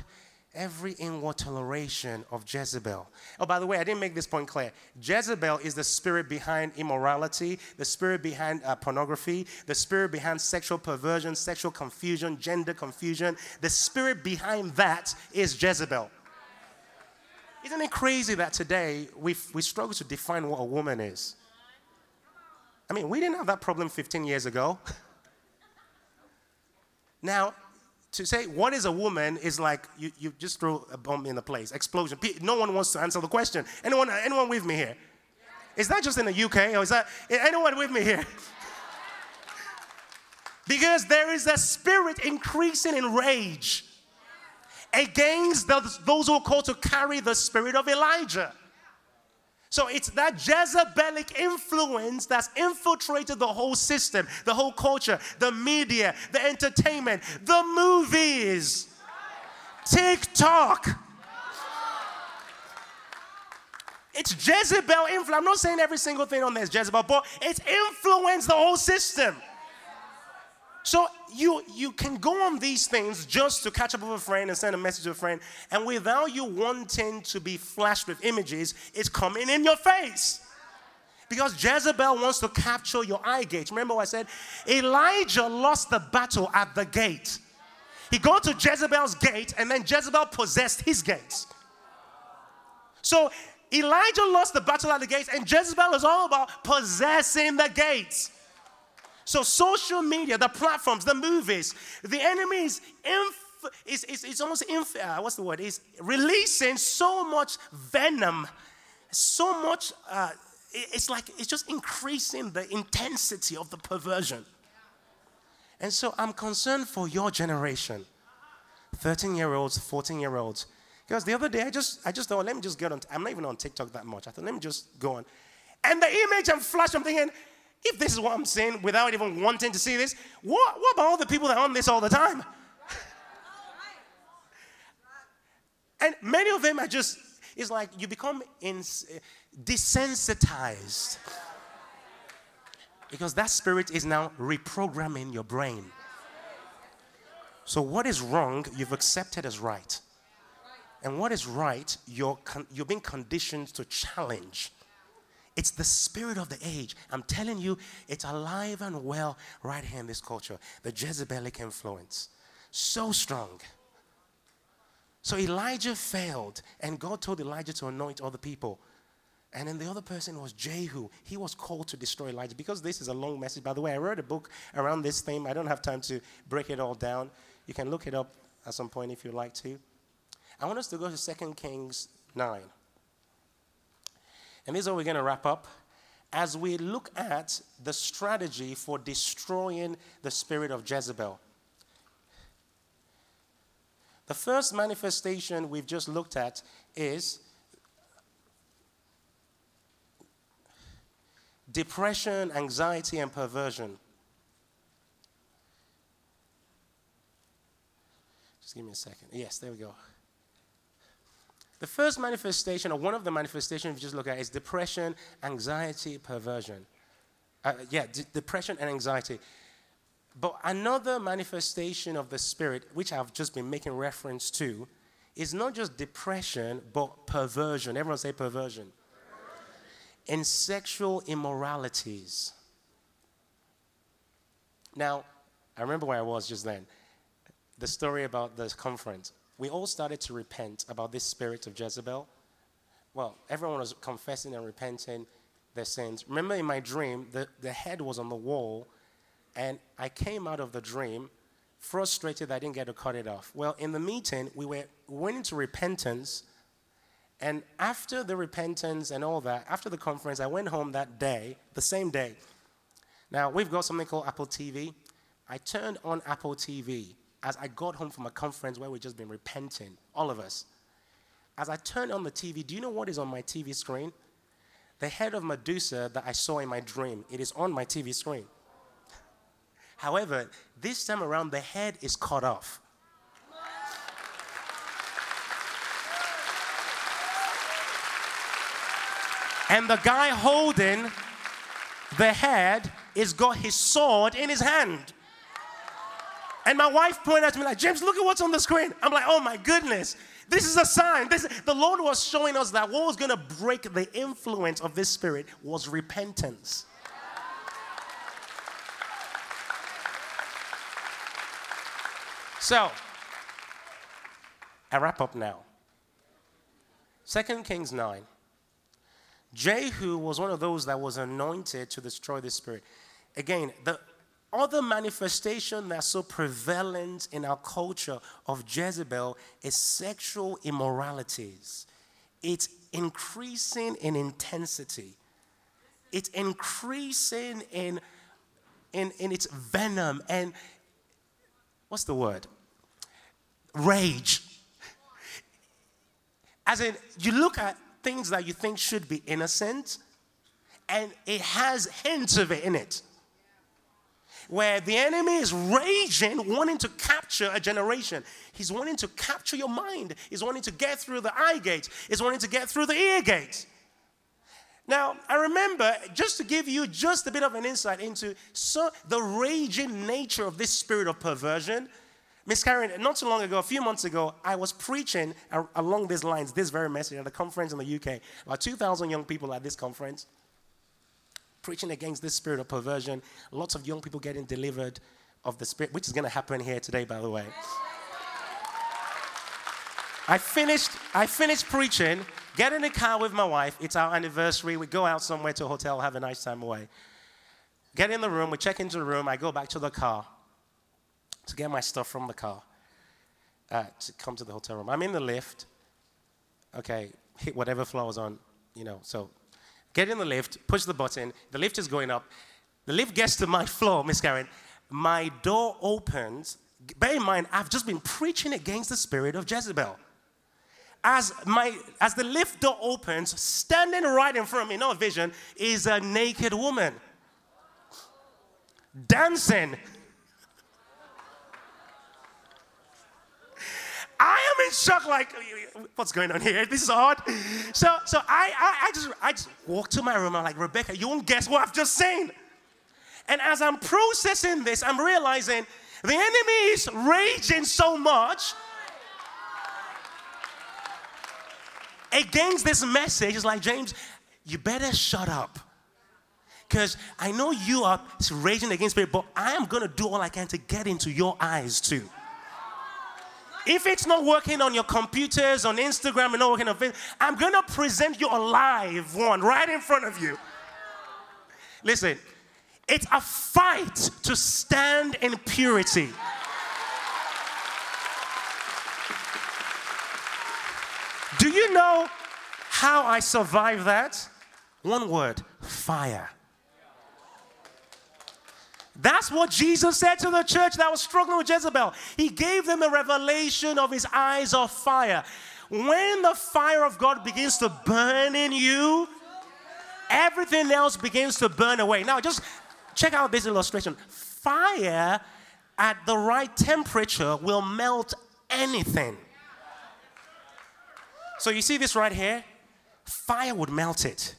Speaker 2: every inward toleration of Jezebel. Oh, by the way, I didn't make this point clear. Jezebel is the spirit behind immorality, the spirit behind uh, pornography, the spirit behind sexual perversion, sexual confusion, gender confusion. The spirit behind that is Jezebel. Isn't it crazy that today we we struggle to define what a woman is? I mean, we didn't have that problem 15 years ago. now, to say what is a woman is like you, you just throw a bomb in the place, explosion. No one wants to answer the question. Anyone, anyone with me here? Is that just in the UK or is that anyone with me here? because there is a spirit increasing in rage against those who are called to carry the spirit of Elijah. So it's that Jezebelic influence that's infiltrated the whole system, the whole culture, the media, the entertainment, the movies, TikTok. It's Jezebel influence. I'm not saying every single thing on there is Jezebel, but it's influenced the whole system. So you you can go on these things just to catch up with a friend and send a message to a friend, and without you wanting to be flashed with images, it's coming in your face. Because Jezebel wants to capture your eye gate. Remember what I said? Elijah lost the battle at the gate. He got to Jezebel's gate, and then Jezebel possessed his gates. So Elijah lost the battle at the gates, and Jezebel is all about possessing the gates. So, social media, the platforms, the movies, the enemy is, inf- is, is, is almost, inf- uh, what's the word? Is releasing so much venom, so much, uh, it's like it's just increasing the intensity of the perversion. And so, I'm concerned for your generation 13 year olds, 14 year olds. Because the other day, I just, I just thought, let me just get on. I'm not even on TikTok that much. I thought, let me just go on. And the image I'm flashed, I'm thinking, if this is what I'm seeing without even wanting to see this, what, what about all the people that are on this all the time? and many of them are just, it's like you become desensitized. Because that spirit is now reprogramming your brain. So, what is wrong, you've accepted as right. And what is right, you're, con- you're being conditioned to challenge. It's the spirit of the age. I'm telling you, it's alive and well right here in this culture. The Jezebelic influence. So strong. So Elijah failed, and God told Elijah to anoint other people. And then the other person was Jehu. He was called to destroy Elijah. Because this is a long message, by the way, I wrote a book around this theme. I don't have time to break it all down. You can look it up at some point if you'd like to. I want us to go to 2 Kings 9. And this is where we're going to wrap up as we look at the strategy for destroying the spirit of Jezebel. The first manifestation we've just looked at is depression, anxiety, and perversion. Just give me a second. Yes, there we go. The first manifestation, or one of the manifestations we just look at, is depression, anxiety, perversion. Uh, yeah, d- depression and anxiety. But another manifestation of the Spirit, which I've just been making reference to, is not just depression, but perversion. Everyone say perversion And sexual immoralities. Now, I remember where I was just then. The story about this conference. We all started to repent about this spirit of Jezebel. Well, everyone was confessing and repenting their sins. Remember in my dream, the, the head was on the wall, and I came out of the dream frustrated I didn't get to cut it off. Well, in the meeting, we, were, we went into repentance and after the repentance and all that, after the conference, I went home that day, the same day. Now, we've got something called Apple TV. I turned on Apple TV as I got home from a conference where we'd just been repenting, all of us. As I turned on the TV, do you know what is on my TV screen? The head of Medusa that I saw in my dream. It is on my TV screen. However, this time around, the head is cut off. And the guy holding the head is got his sword in his hand. And my wife pointed at me like, James, look at what's on the screen. I'm like, oh my goodness, this is a sign. This, the Lord was showing us that what was going to break the influence of this spirit was repentance. So, I wrap up now. Second Kings 9. Jehu was one of those that was anointed to destroy the spirit. Again, the other manifestation that's so prevalent in our culture of Jezebel is sexual immoralities. It's increasing in intensity. It's increasing in, in, in its venom and what's the word? Rage. As in, you look at things that you think should be innocent, and it has hints of it in it. Where the enemy is raging, wanting to capture a generation. He's wanting to capture your mind. He's wanting to get through the eye gate. He's wanting to get through the ear gate. Now, I remember, just to give you just a bit of an insight into so, the raging nature of this spirit of perversion, Miss Karen, not too long ago, a few months ago, I was preaching along these lines, this very message at a conference in the UK. About 2,000 young people at this conference, preaching against this spirit of perversion. Lots of young people getting delivered of the spirit, which is going to happen here today, by the way. I finished, I finished preaching, get in the car with my wife. It's our anniversary. We go out somewhere to a hotel, have a nice time away. Get in the room, we check into the room, I go back to the car to get my stuff from the car uh, to come to the hotel room. I'm in the lift. Okay, hit whatever floor I was on, you know. So get in the lift, push the button. The lift is going up. The lift gets to my floor, Miss Karen. My door opens. bear in mind, I've just been preaching against the spirit of Jezebel. As, my, as the lift door opens, standing right in front of me, no vision, is a naked woman dancing. I am in shock, like, what's going on here? This is odd. So, so I, I, I just, I just walked to my room. I'm like, Rebecca, you won't guess what I've just seen. And as I'm processing this, I'm realizing the enemy is raging so much against this message. It's like, James, you better shut up. Because I know you are raging against me, but I am going to do all I can to get into your eyes too. If it's not working on your computers, on Instagram, and not working on Facebook, I'm going to present you a live one right in front of you. Listen, it's a fight to stand in purity. Do you know how I survived that? One word fire. That's what Jesus said to the church that was struggling with Jezebel. He gave them a revelation of his eyes of fire. When the fire of God begins to burn in you, everything else begins to burn away. Now, just check out this illustration. Fire at the right temperature will melt anything. So, you see this right here? Fire would melt it.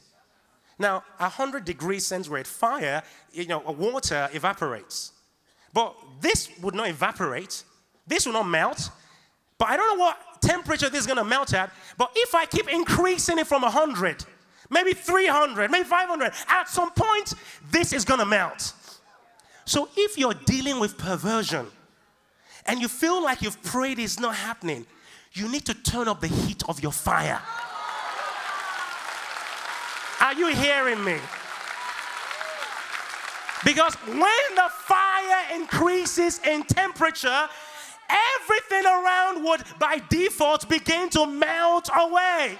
Speaker 2: Now, 100 degrees centigrade fire, you know, water evaporates. But this would not evaporate. This will not melt. But I don't know what temperature this is going to melt at. But if I keep increasing it from 100, maybe 300, maybe 500, at some point, this is going to melt. So if you're dealing with perversion and you feel like you've prayed it's not happening, you need to turn up the heat of your fire. Are you hearing me? Because when the fire increases in temperature, everything around would by default begin to melt away.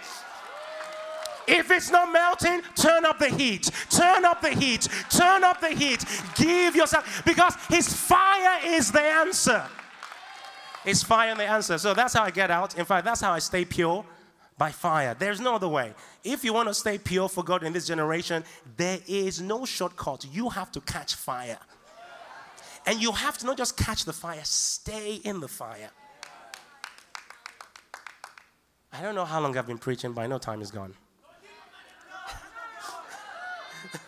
Speaker 2: If it's not melting, turn up the heat. Turn up the heat. Turn up the heat. Give yourself, because His fire is the answer. His fire and the answer. So that's how I get out. In fact, that's how I stay pure by fire. There's no other way. If you want to stay pure for God in this generation, there is no shortcut. You have to catch fire. And you have to not just catch the fire, stay in the fire. I don't know how long I've been preaching, but I know time is gone.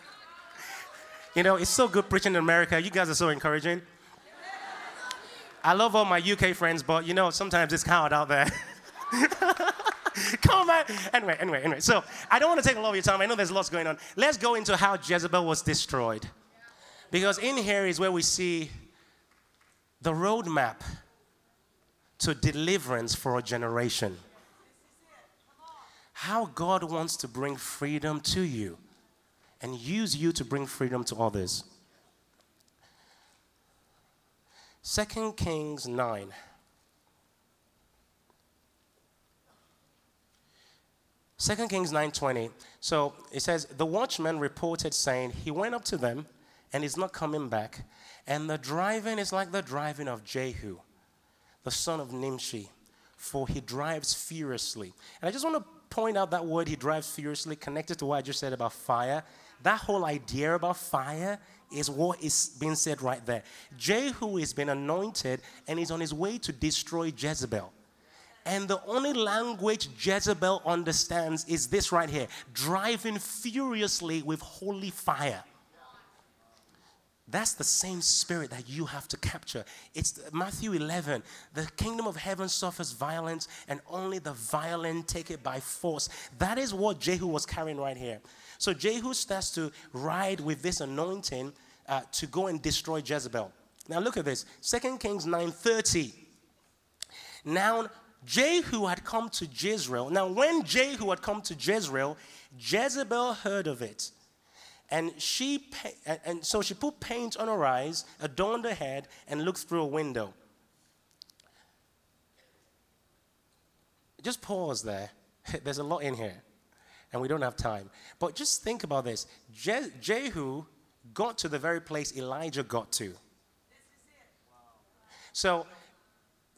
Speaker 2: you know, it's so good preaching in America. You guys are so encouraging. I love all my UK friends, but you know, sometimes it's hard out there. Come on. Anyway, anyway, anyway. So I don't want to take a lot of your time. I know there's lots going on. Let's go into how Jezebel was destroyed. Because in here is where we see the roadmap to deliverance for a generation. How God wants to bring freedom to you and use you to bring freedom to others. 2 Kings 9. 2 Kings 9:20. So it says, the watchman reported saying, he went up to them and he's not coming back. And the driving is like the driving of Jehu, the son of Nimshi, for he drives furiously. And I just want to point out that word, he drives furiously, connected to what I just said about fire. That whole idea about fire is what is being said right there. Jehu has been anointed and is on his way to destroy Jezebel. And the only language Jezebel understands is this right here driving furiously with holy fire. That's the same spirit that you have to capture. It's Matthew 11. The kingdom of heaven suffers violence, and only the violent take it by force. That is what Jehu was carrying right here. So Jehu starts to ride with this anointing uh, to go and destroy Jezebel. Now look at this. 2 Kings 9:30. Now Jehu had come to Jezreel. Now, when Jehu had come to Jezreel, Jezebel heard of it. And she and so she put paint on her eyes, adorned her head, and looked through a window. Just pause there. There's a lot in here, and we don't have time. But just think about this. Je- Jehu got to the very place Elijah got to. So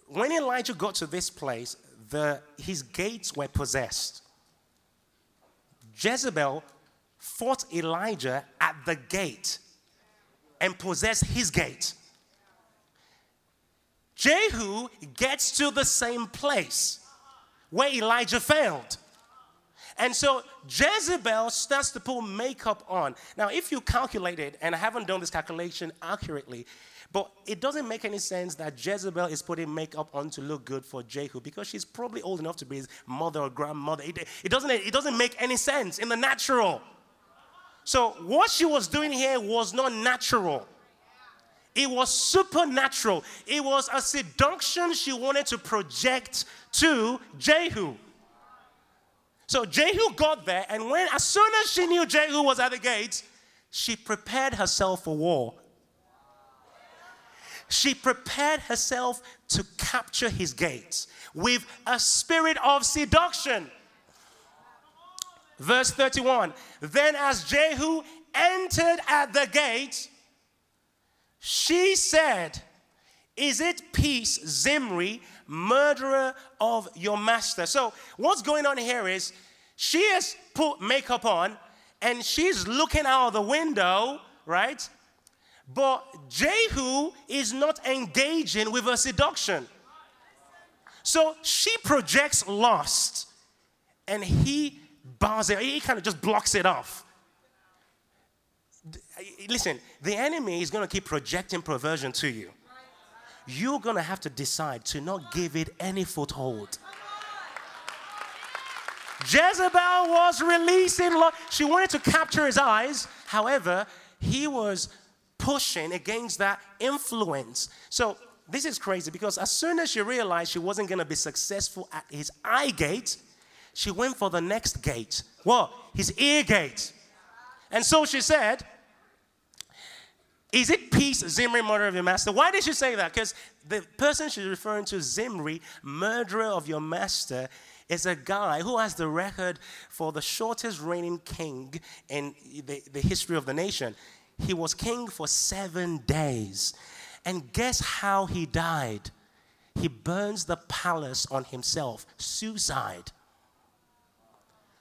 Speaker 2: when Elijah got to this place, the, his gates were possessed. Jezebel fought Elijah at the gate and possessed his gate. Jehu gets to the same place where Elijah failed. And so Jezebel starts to put makeup on. Now, if you calculate it, and I haven't done this calculation accurately, but it doesn't make any sense that Jezebel is putting makeup on to look good for Jehu because she's probably old enough to be his mother or grandmother. It, it, doesn't, it doesn't make any sense in the natural. So, what she was doing here was not natural. It was supernatural. It was a seduction she wanted to project to Jehu. So Jehu got there, and when as soon as she knew Jehu was at the gates, she prepared herself for war. She prepared herself to capture his gates with a spirit of seduction. Verse 31 Then as Jehu entered at the gate, she said, Is it peace, Zimri, murderer of your master? So, what's going on here is she has put makeup on and she's looking out of the window, right? But Jehu is not engaging with her seduction. So she projects lust and he bars it, he kind of just blocks it off. Listen, the enemy is going to keep projecting perversion to you. You're going to have to decide to not give it any foothold. Jezebel was releasing, she wanted to capture his eyes. However, he was pushing against that influence. So, this is crazy because as soon as she realized she wasn't going to be successful at his eye gate, she went for the next gate. What? His ear gate. And so she said, is it peace, Zimri, murderer of your master? Why did she say that? Because the person she's referring to, Zimri, murderer of your master, is a guy who has the record for the shortest reigning king in the, the history of the nation. He was king for seven days. And guess how he died? He burns the palace on himself, suicide.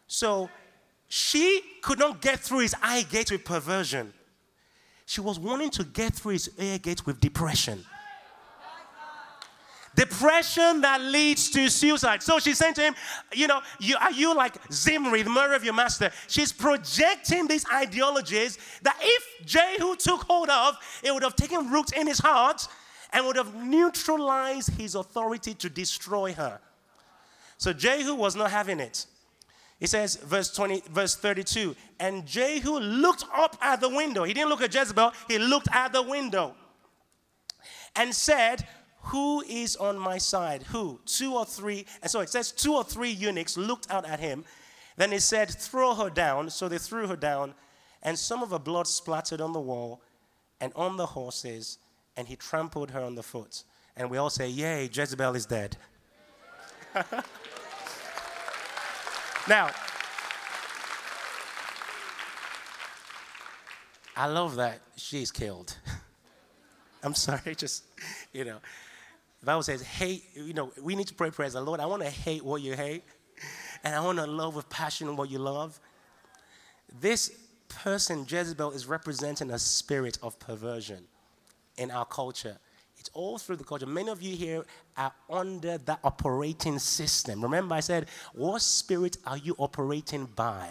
Speaker 2: So she could not get through his eye gate with perversion. She was wanting to get through his ear gate with depression. Depression that leads to suicide. So she's saying to him, You know, you, are you like Zimri, the murderer of your master? She's projecting these ideologies that if Jehu took hold of, it would have taken root in his heart and would have neutralized his authority to destroy her. So Jehu was not having it. He says, verse 20, verse 32, and Jehu looked up at the window. He didn't look at Jezebel, he looked at the window and said, Who is on my side? Who? Two or three. Uh, and so it says, two or three eunuchs looked out at him. Then he said, Throw her down. So they threw her down, and some of her blood splattered on the wall and on the horses, and he trampled her on the foot. And we all say, Yay, Jezebel is dead. Now, I love that she's killed. I'm sorry, just, you know. The Bible says, hate, you know, we need to pray prayers. Lord, I want to hate what you hate, and I want to love with passion what you love. This person, Jezebel, is representing a spirit of perversion in our culture. It's all through the culture. Many of you here are under that operating system. Remember, I said, what spirit are you operating by?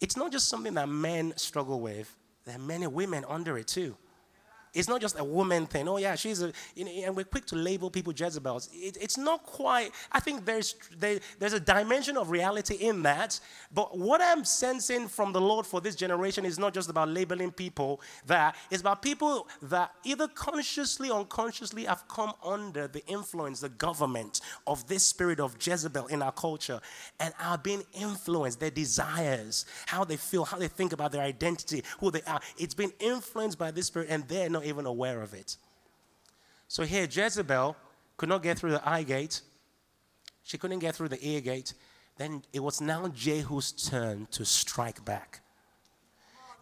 Speaker 2: It's not just something that men struggle with, there are many women under it too. It's not just a woman thing. Oh, yeah, she's a, you know, and we're quick to label people Jezebels. It, it's not quite, I think there's, there, there's a dimension of reality in that. But what I'm sensing from the Lord for this generation is not just about labeling people that, it's about people that either consciously or unconsciously have come under the influence, the government of this spirit of Jezebel in our culture and are being influenced, their desires, how they feel, how they think about their identity, who they are. It's been influenced by this spirit and they're not even aware of it. So here, Jezebel could not get through the eye gate, she couldn't get through the ear gate. Then it was now Jehu's turn to strike back.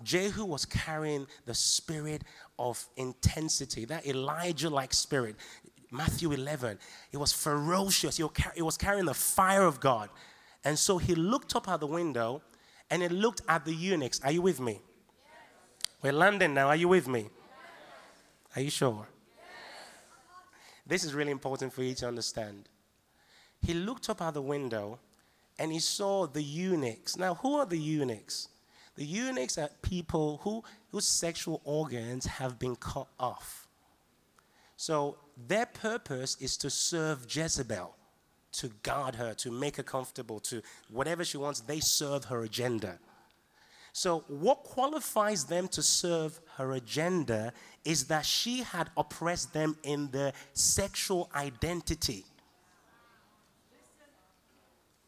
Speaker 2: Jehu was carrying the spirit of intensity, that Elijah like spirit. Matthew 11, it was ferocious. He was carrying the fire of God. And so he looked up at the window and he looked at the eunuchs. Are you with me? We're landing now. Are you with me? Are you sure? This is really important for you to understand. He looked up at the window and he saw the eunuchs. Now, who are the eunuchs? The eunuchs are people who, whose sexual organs have been cut off. So their purpose is to serve Jezebel, to guard her, to make her comfortable, to whatever she wants, they serve her agenda. So, what qualifies them to serve her agenda is that she had oppressed them in their sexual identity.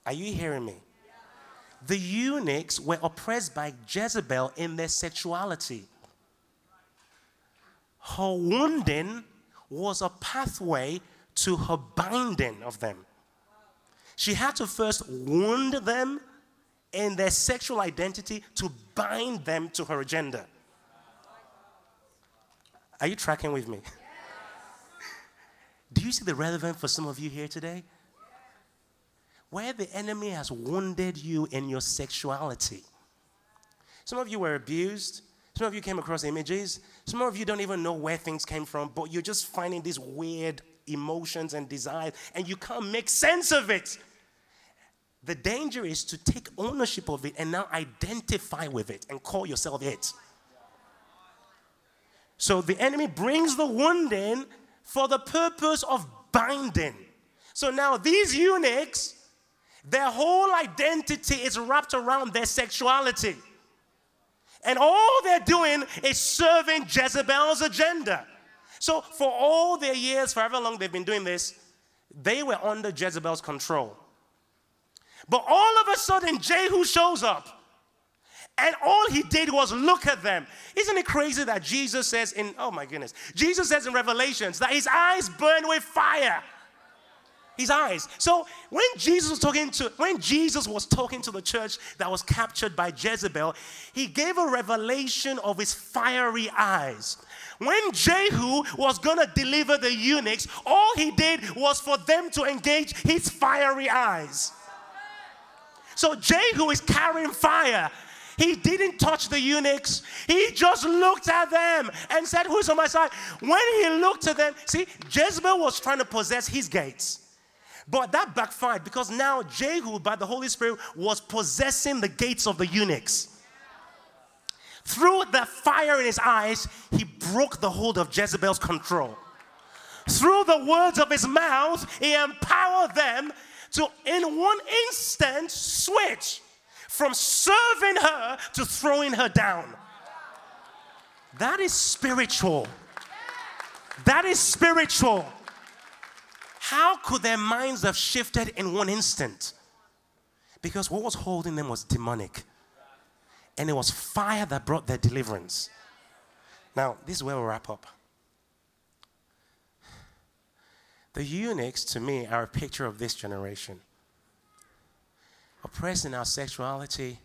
Speaker 2: Are you hearing me? The eunuchs were oppressed by Jezebel in their sexuality. Her wounding was a pathway to her binding of them. She had to first wound them in their sexual identity to bind them to her agenda. Are you tracking with me? Do you see the relevance for some of you here today? Where the enemy has wounded you in your sexuality. Some of you were abused. Some of you came across images. Some of you don't even know where things came from, but you're just finding these weird emotions and desires, and you can't make sense of it. The danger is to take ownership of it and now identify with it and call yourself it. So the enemy brings the wound in for the purpose of binding. So now these eunuchs, their whole identity is wrapped around their sexuality. And all they're doing is serving Jezebel's agenda. So, for all their years, for however long they've been doing this, they were under Jezebel's control. But all of a sudden, Jehu shows up. And all he did was look at them. Isn't it crazy that Jesus says in, oh my goodness, Jesus says in Revelations that his eyes burn with fire his eyes. So when Jesus was talking to when Jesus was talking to the church that was captured by Jezebel, he gave a revelation of his fiery eyes. When Jehu was to deliver the eunuchs, all he did was for them to engage his fiery eyes. So Jehu is carrying fire. He didn't touch the eunuchs. He just looked at them and said, Who's on my side? When he looked at them, see, Jezebel was trying to possess his gates. But that backfired because now Jehu, by the Holy Spirit, was possessing the gates of the eunuchs. Through the fire in his eyes, he broke the hold of Jezebel's control. Through the words of his mouth, he empowered them to, in one instant, switch from serving her to throwing her down. That is spiritual. That is spiritual. How could their minds have shifted in one instant? Because what was holding them was demonic. And it was fire that brought their deliverance. Now, this is where we'll wrap up. The eunuchs, to me, are a picture of this generation. Oppressed in our sexuality,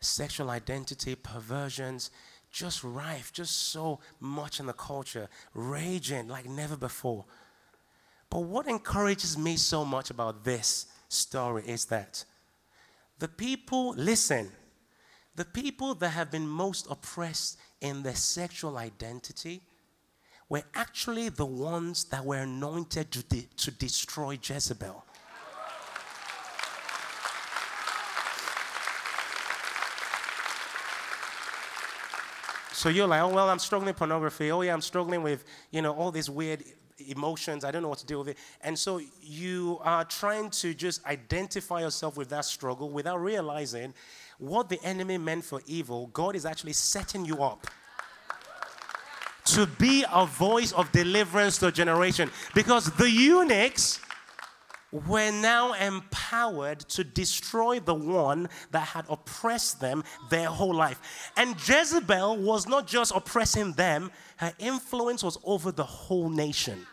Speaker 2: sexual identity, perversions, just rife, just so much in the culture, raging like never before. But what encourages me so much about this story is that the people, listen, the people that have been most oppressed in their sexual identity were actually the ones that were anointed to, de- to destroy Jezebel. So you're like, oh, well, I'm struggling with pornography. Oh, yeah, I'm struggling with, you know, all these weird emotions. I don't know what to do with it. And so you are trying to just identify yourself with that struggle without realizing what the enemy meant for evil. God is actually setting you up to be a voice of deliverance to a generation. Because the eunuchs were now empowered to destroy the one that had oppressed them their whole life. And Jezebel was not just oppressing them, her influence was over the whole nation.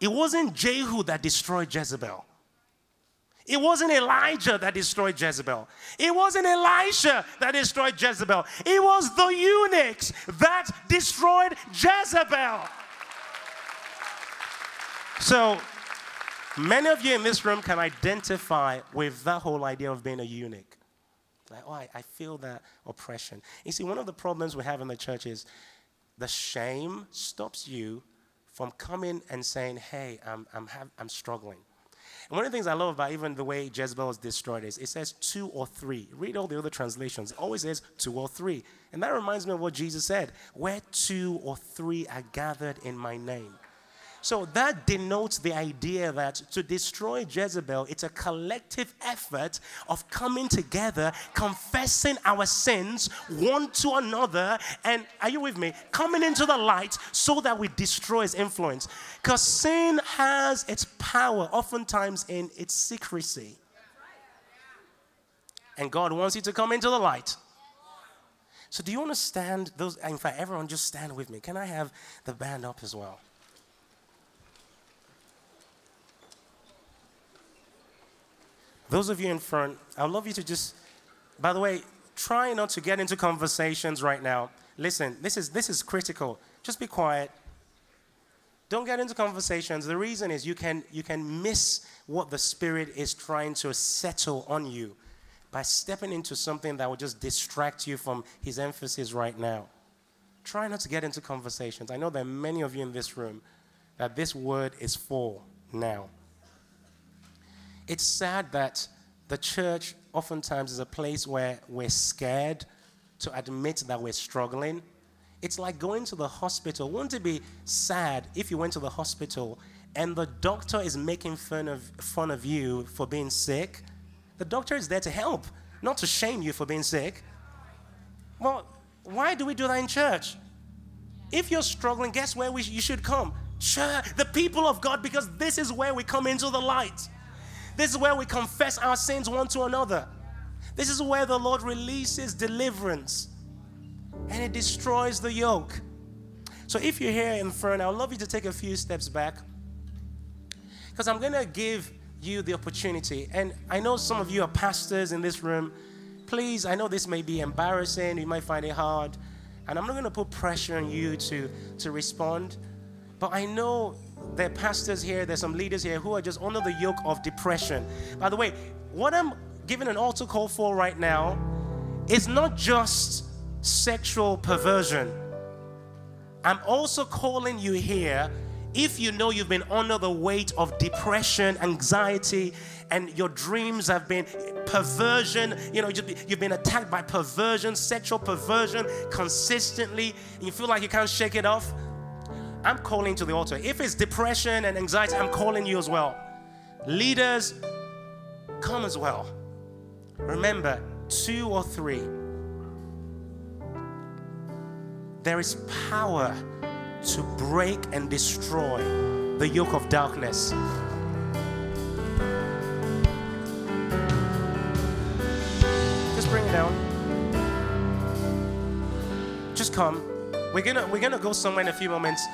Speaker 2: It wasn't Jehu that destroyed Jezebel. It wasn't Elijah that destroyed Jezebel. It wasn't Elisha that destroyed Jezebel. It was the eunuchs that destroyed Jezebel. So, many of you in this room can identify with that whole idea of being a eunuch. Like, oh, I, I feel that oppression. You see, one of the problems we have in the church is the shame stops you from coming and saying, hey, I'm, I'm, I'm struggling. And one of the things I love about even the way Jezebel is destroyed is it says two or three. Read all the other translations. It always says two or three. And that reminds me of what Jesus said where two or three are gathered in my name. So that denotes the idea that to destroy Jezebel, it's a collective effort of coming together, confessing our sins one to another, and are you with me? Coming into the light so that we destroy his influence. Because sin has its power oftentimes in its secrecy. And God wants you to come into the light. So, do you understand those? In fact, everyone just stand with me. Can I have the band up as well? Those of you in front, I'd love you to just, by the way, try not to get into conversations right now. Listen, this is, this is critical. Just be quiet. Don't get into conversations. The reason is you can, you can miss what the Spirit is trying to settle on you by stepping into something that will just distract you from His emphasis right now. Try not to get into conversations. I know there are many of you in this room that this word is for now. It's sad that the church oftentimes is a place where we're scared to admit that we're struggling. It's like going to the hospital. Wouldn't it be sad if you went to the hospital and the doctor is making fun of, fun of you for being sick? The doctor is there to help, not to shame you for being sick. Well, why do we do that in church? If you're struggling, guess where we, you should come? Church, the people of God, because this is where we come into the light. This is where we confess our sins one to another. This is where the Lord releases deliverance and it destroys the yoke. So if you're here in front, I would love you to take a few steps back because I'm going to give you the opportunity. And I know some of you are pastors in this room. Please, I know this may be embarrassing, you might find it hard, and I'm not going to put pressure on you to, to respond. But I know there are pastors here, there's some leaders here who are just under the yoke of depression. By the way, what I'm giving an altar call for right now is not just sexual perversion. I'm also calling you here if you know you've been under the weight of depression, anxiety, and your dreams have been perversion, you know, you've been attacked by perversion, sexual perversion consistently, you feel like you can't shake it off, I'm calling to the altar. If it's depression and anxiety, I'm calling you as well. Leaders, come as well. Remember, two or three. There is power to break and destroy the yoke of darkness. Just bring it down. Just come. We're gonna we're gonna go somewhere in a few moments.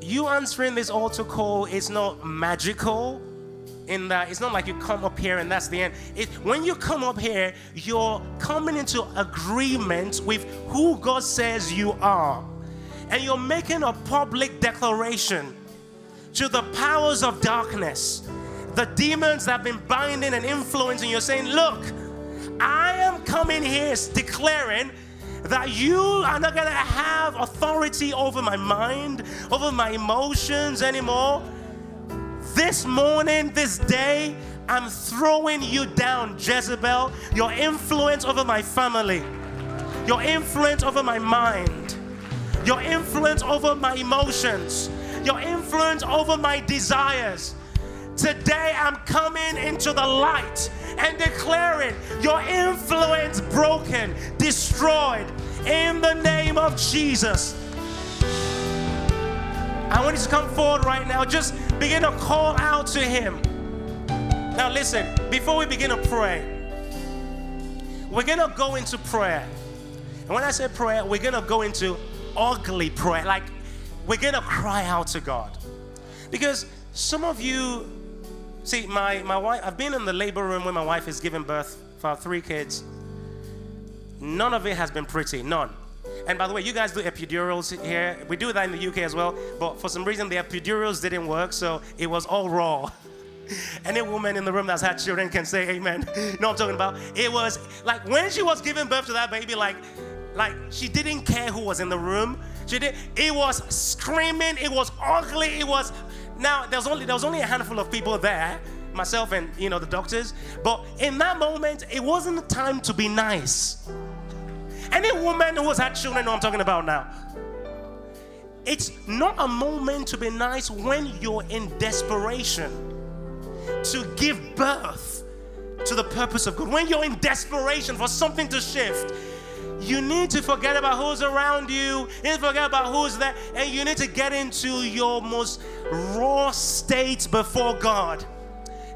Speaker 2: You answering this altar call is not magical in that it's not like you come up here and that's the end. It, when you come up here, you're coming into agreement with who God says you are. And you're making a public declaration to the powers of darkness, the demons that have been binding and influencing. You're saying, Look, I am coming here declaring that you are not going to have authority over my mind, over my emotions anymore. This morning, this day, I'm throwing you down, Jezebel, your influence over my family, your influence over my mind, your influence over my emotions, your influence over my desires. Today, I'm coming into the light and declaring your influence broken, destroyed in the name of Jesus. I want you to come forward right now. Just begin to call out to Him. Now, listen, before we begin to pray, we're going to go into prayer. And when I say prayer, we're going to go into ugly prayer. Like, we're going to cry out to God. Because some of you, see, my, my wife, I've been in the labor room when my wife is giving birth for three kids. None of it has been pretty, none. And by the way, you guys do epidurals here. We do that in the UK as well, but for some reason the epidurals didn't work, so it was all raw. Any woman in the room that's had children can say amen. you know what I'm talking about? It was like when she was giving birth to that baby, like, like she didn't care who was in the room. She did. It was screaming. It was ugly. It was. Now there was only there was only a handful of people there, myself and you know the doctors. But in that moment, it wasn't the time to be nice. Any woman who has had children know I'm talking about now. It's not a moment to be nice when you're in desperation to give birth to the purpose of God. When you're in desperation for something to shift, you need to forget about who's around you, you need to forget about who's there, and you need to get into your most raw state before God.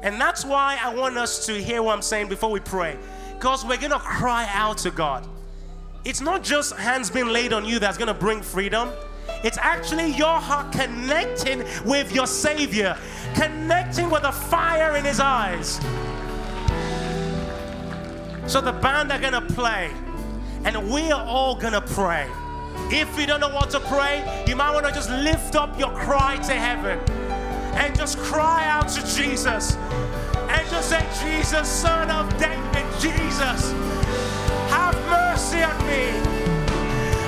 Speaker 2: And that's why I want us to hear what I'm saying before we pray. Because we're going to cry out to God. It's not just hands being laid on you that's going to bring freedom. It's actually your heart connecting with your Savior, connecting with the fire in His eyes. So the band are going to play, and we are all to pray. If you don't know what to pray, you might want to just lift up your cry to heaven and just cry out to Jesus and just say, Jesus, Son of David, Jesus, have mercy on me.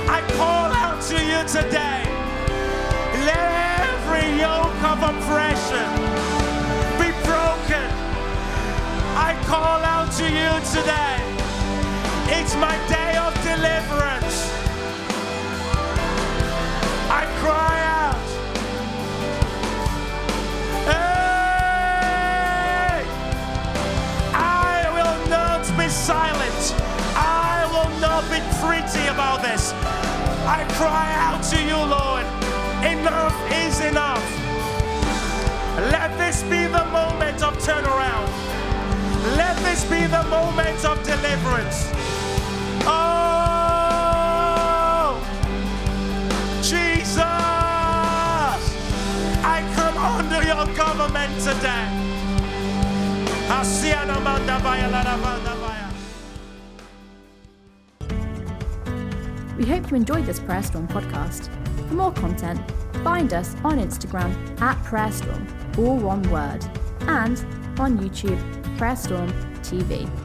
Speaker 2: I call out to you today. Let every yoke of oppression be broken. I call out to you today. It's my day of deliverance. I cry out. Hey! I will not be silent. I will not be pretty about this. I cry out to you, Lord. Enough is enough. Let this be the moment of turnaround. Let this be the moment of deliverance. Oh, Jesus, I come under your government today.
Speaker 1: We hope you enjoyed this Prayer Storm podcast. For more content, find us on Instagram at Prayer Storm, all one word, and on YouTube, Prayer Storm TV.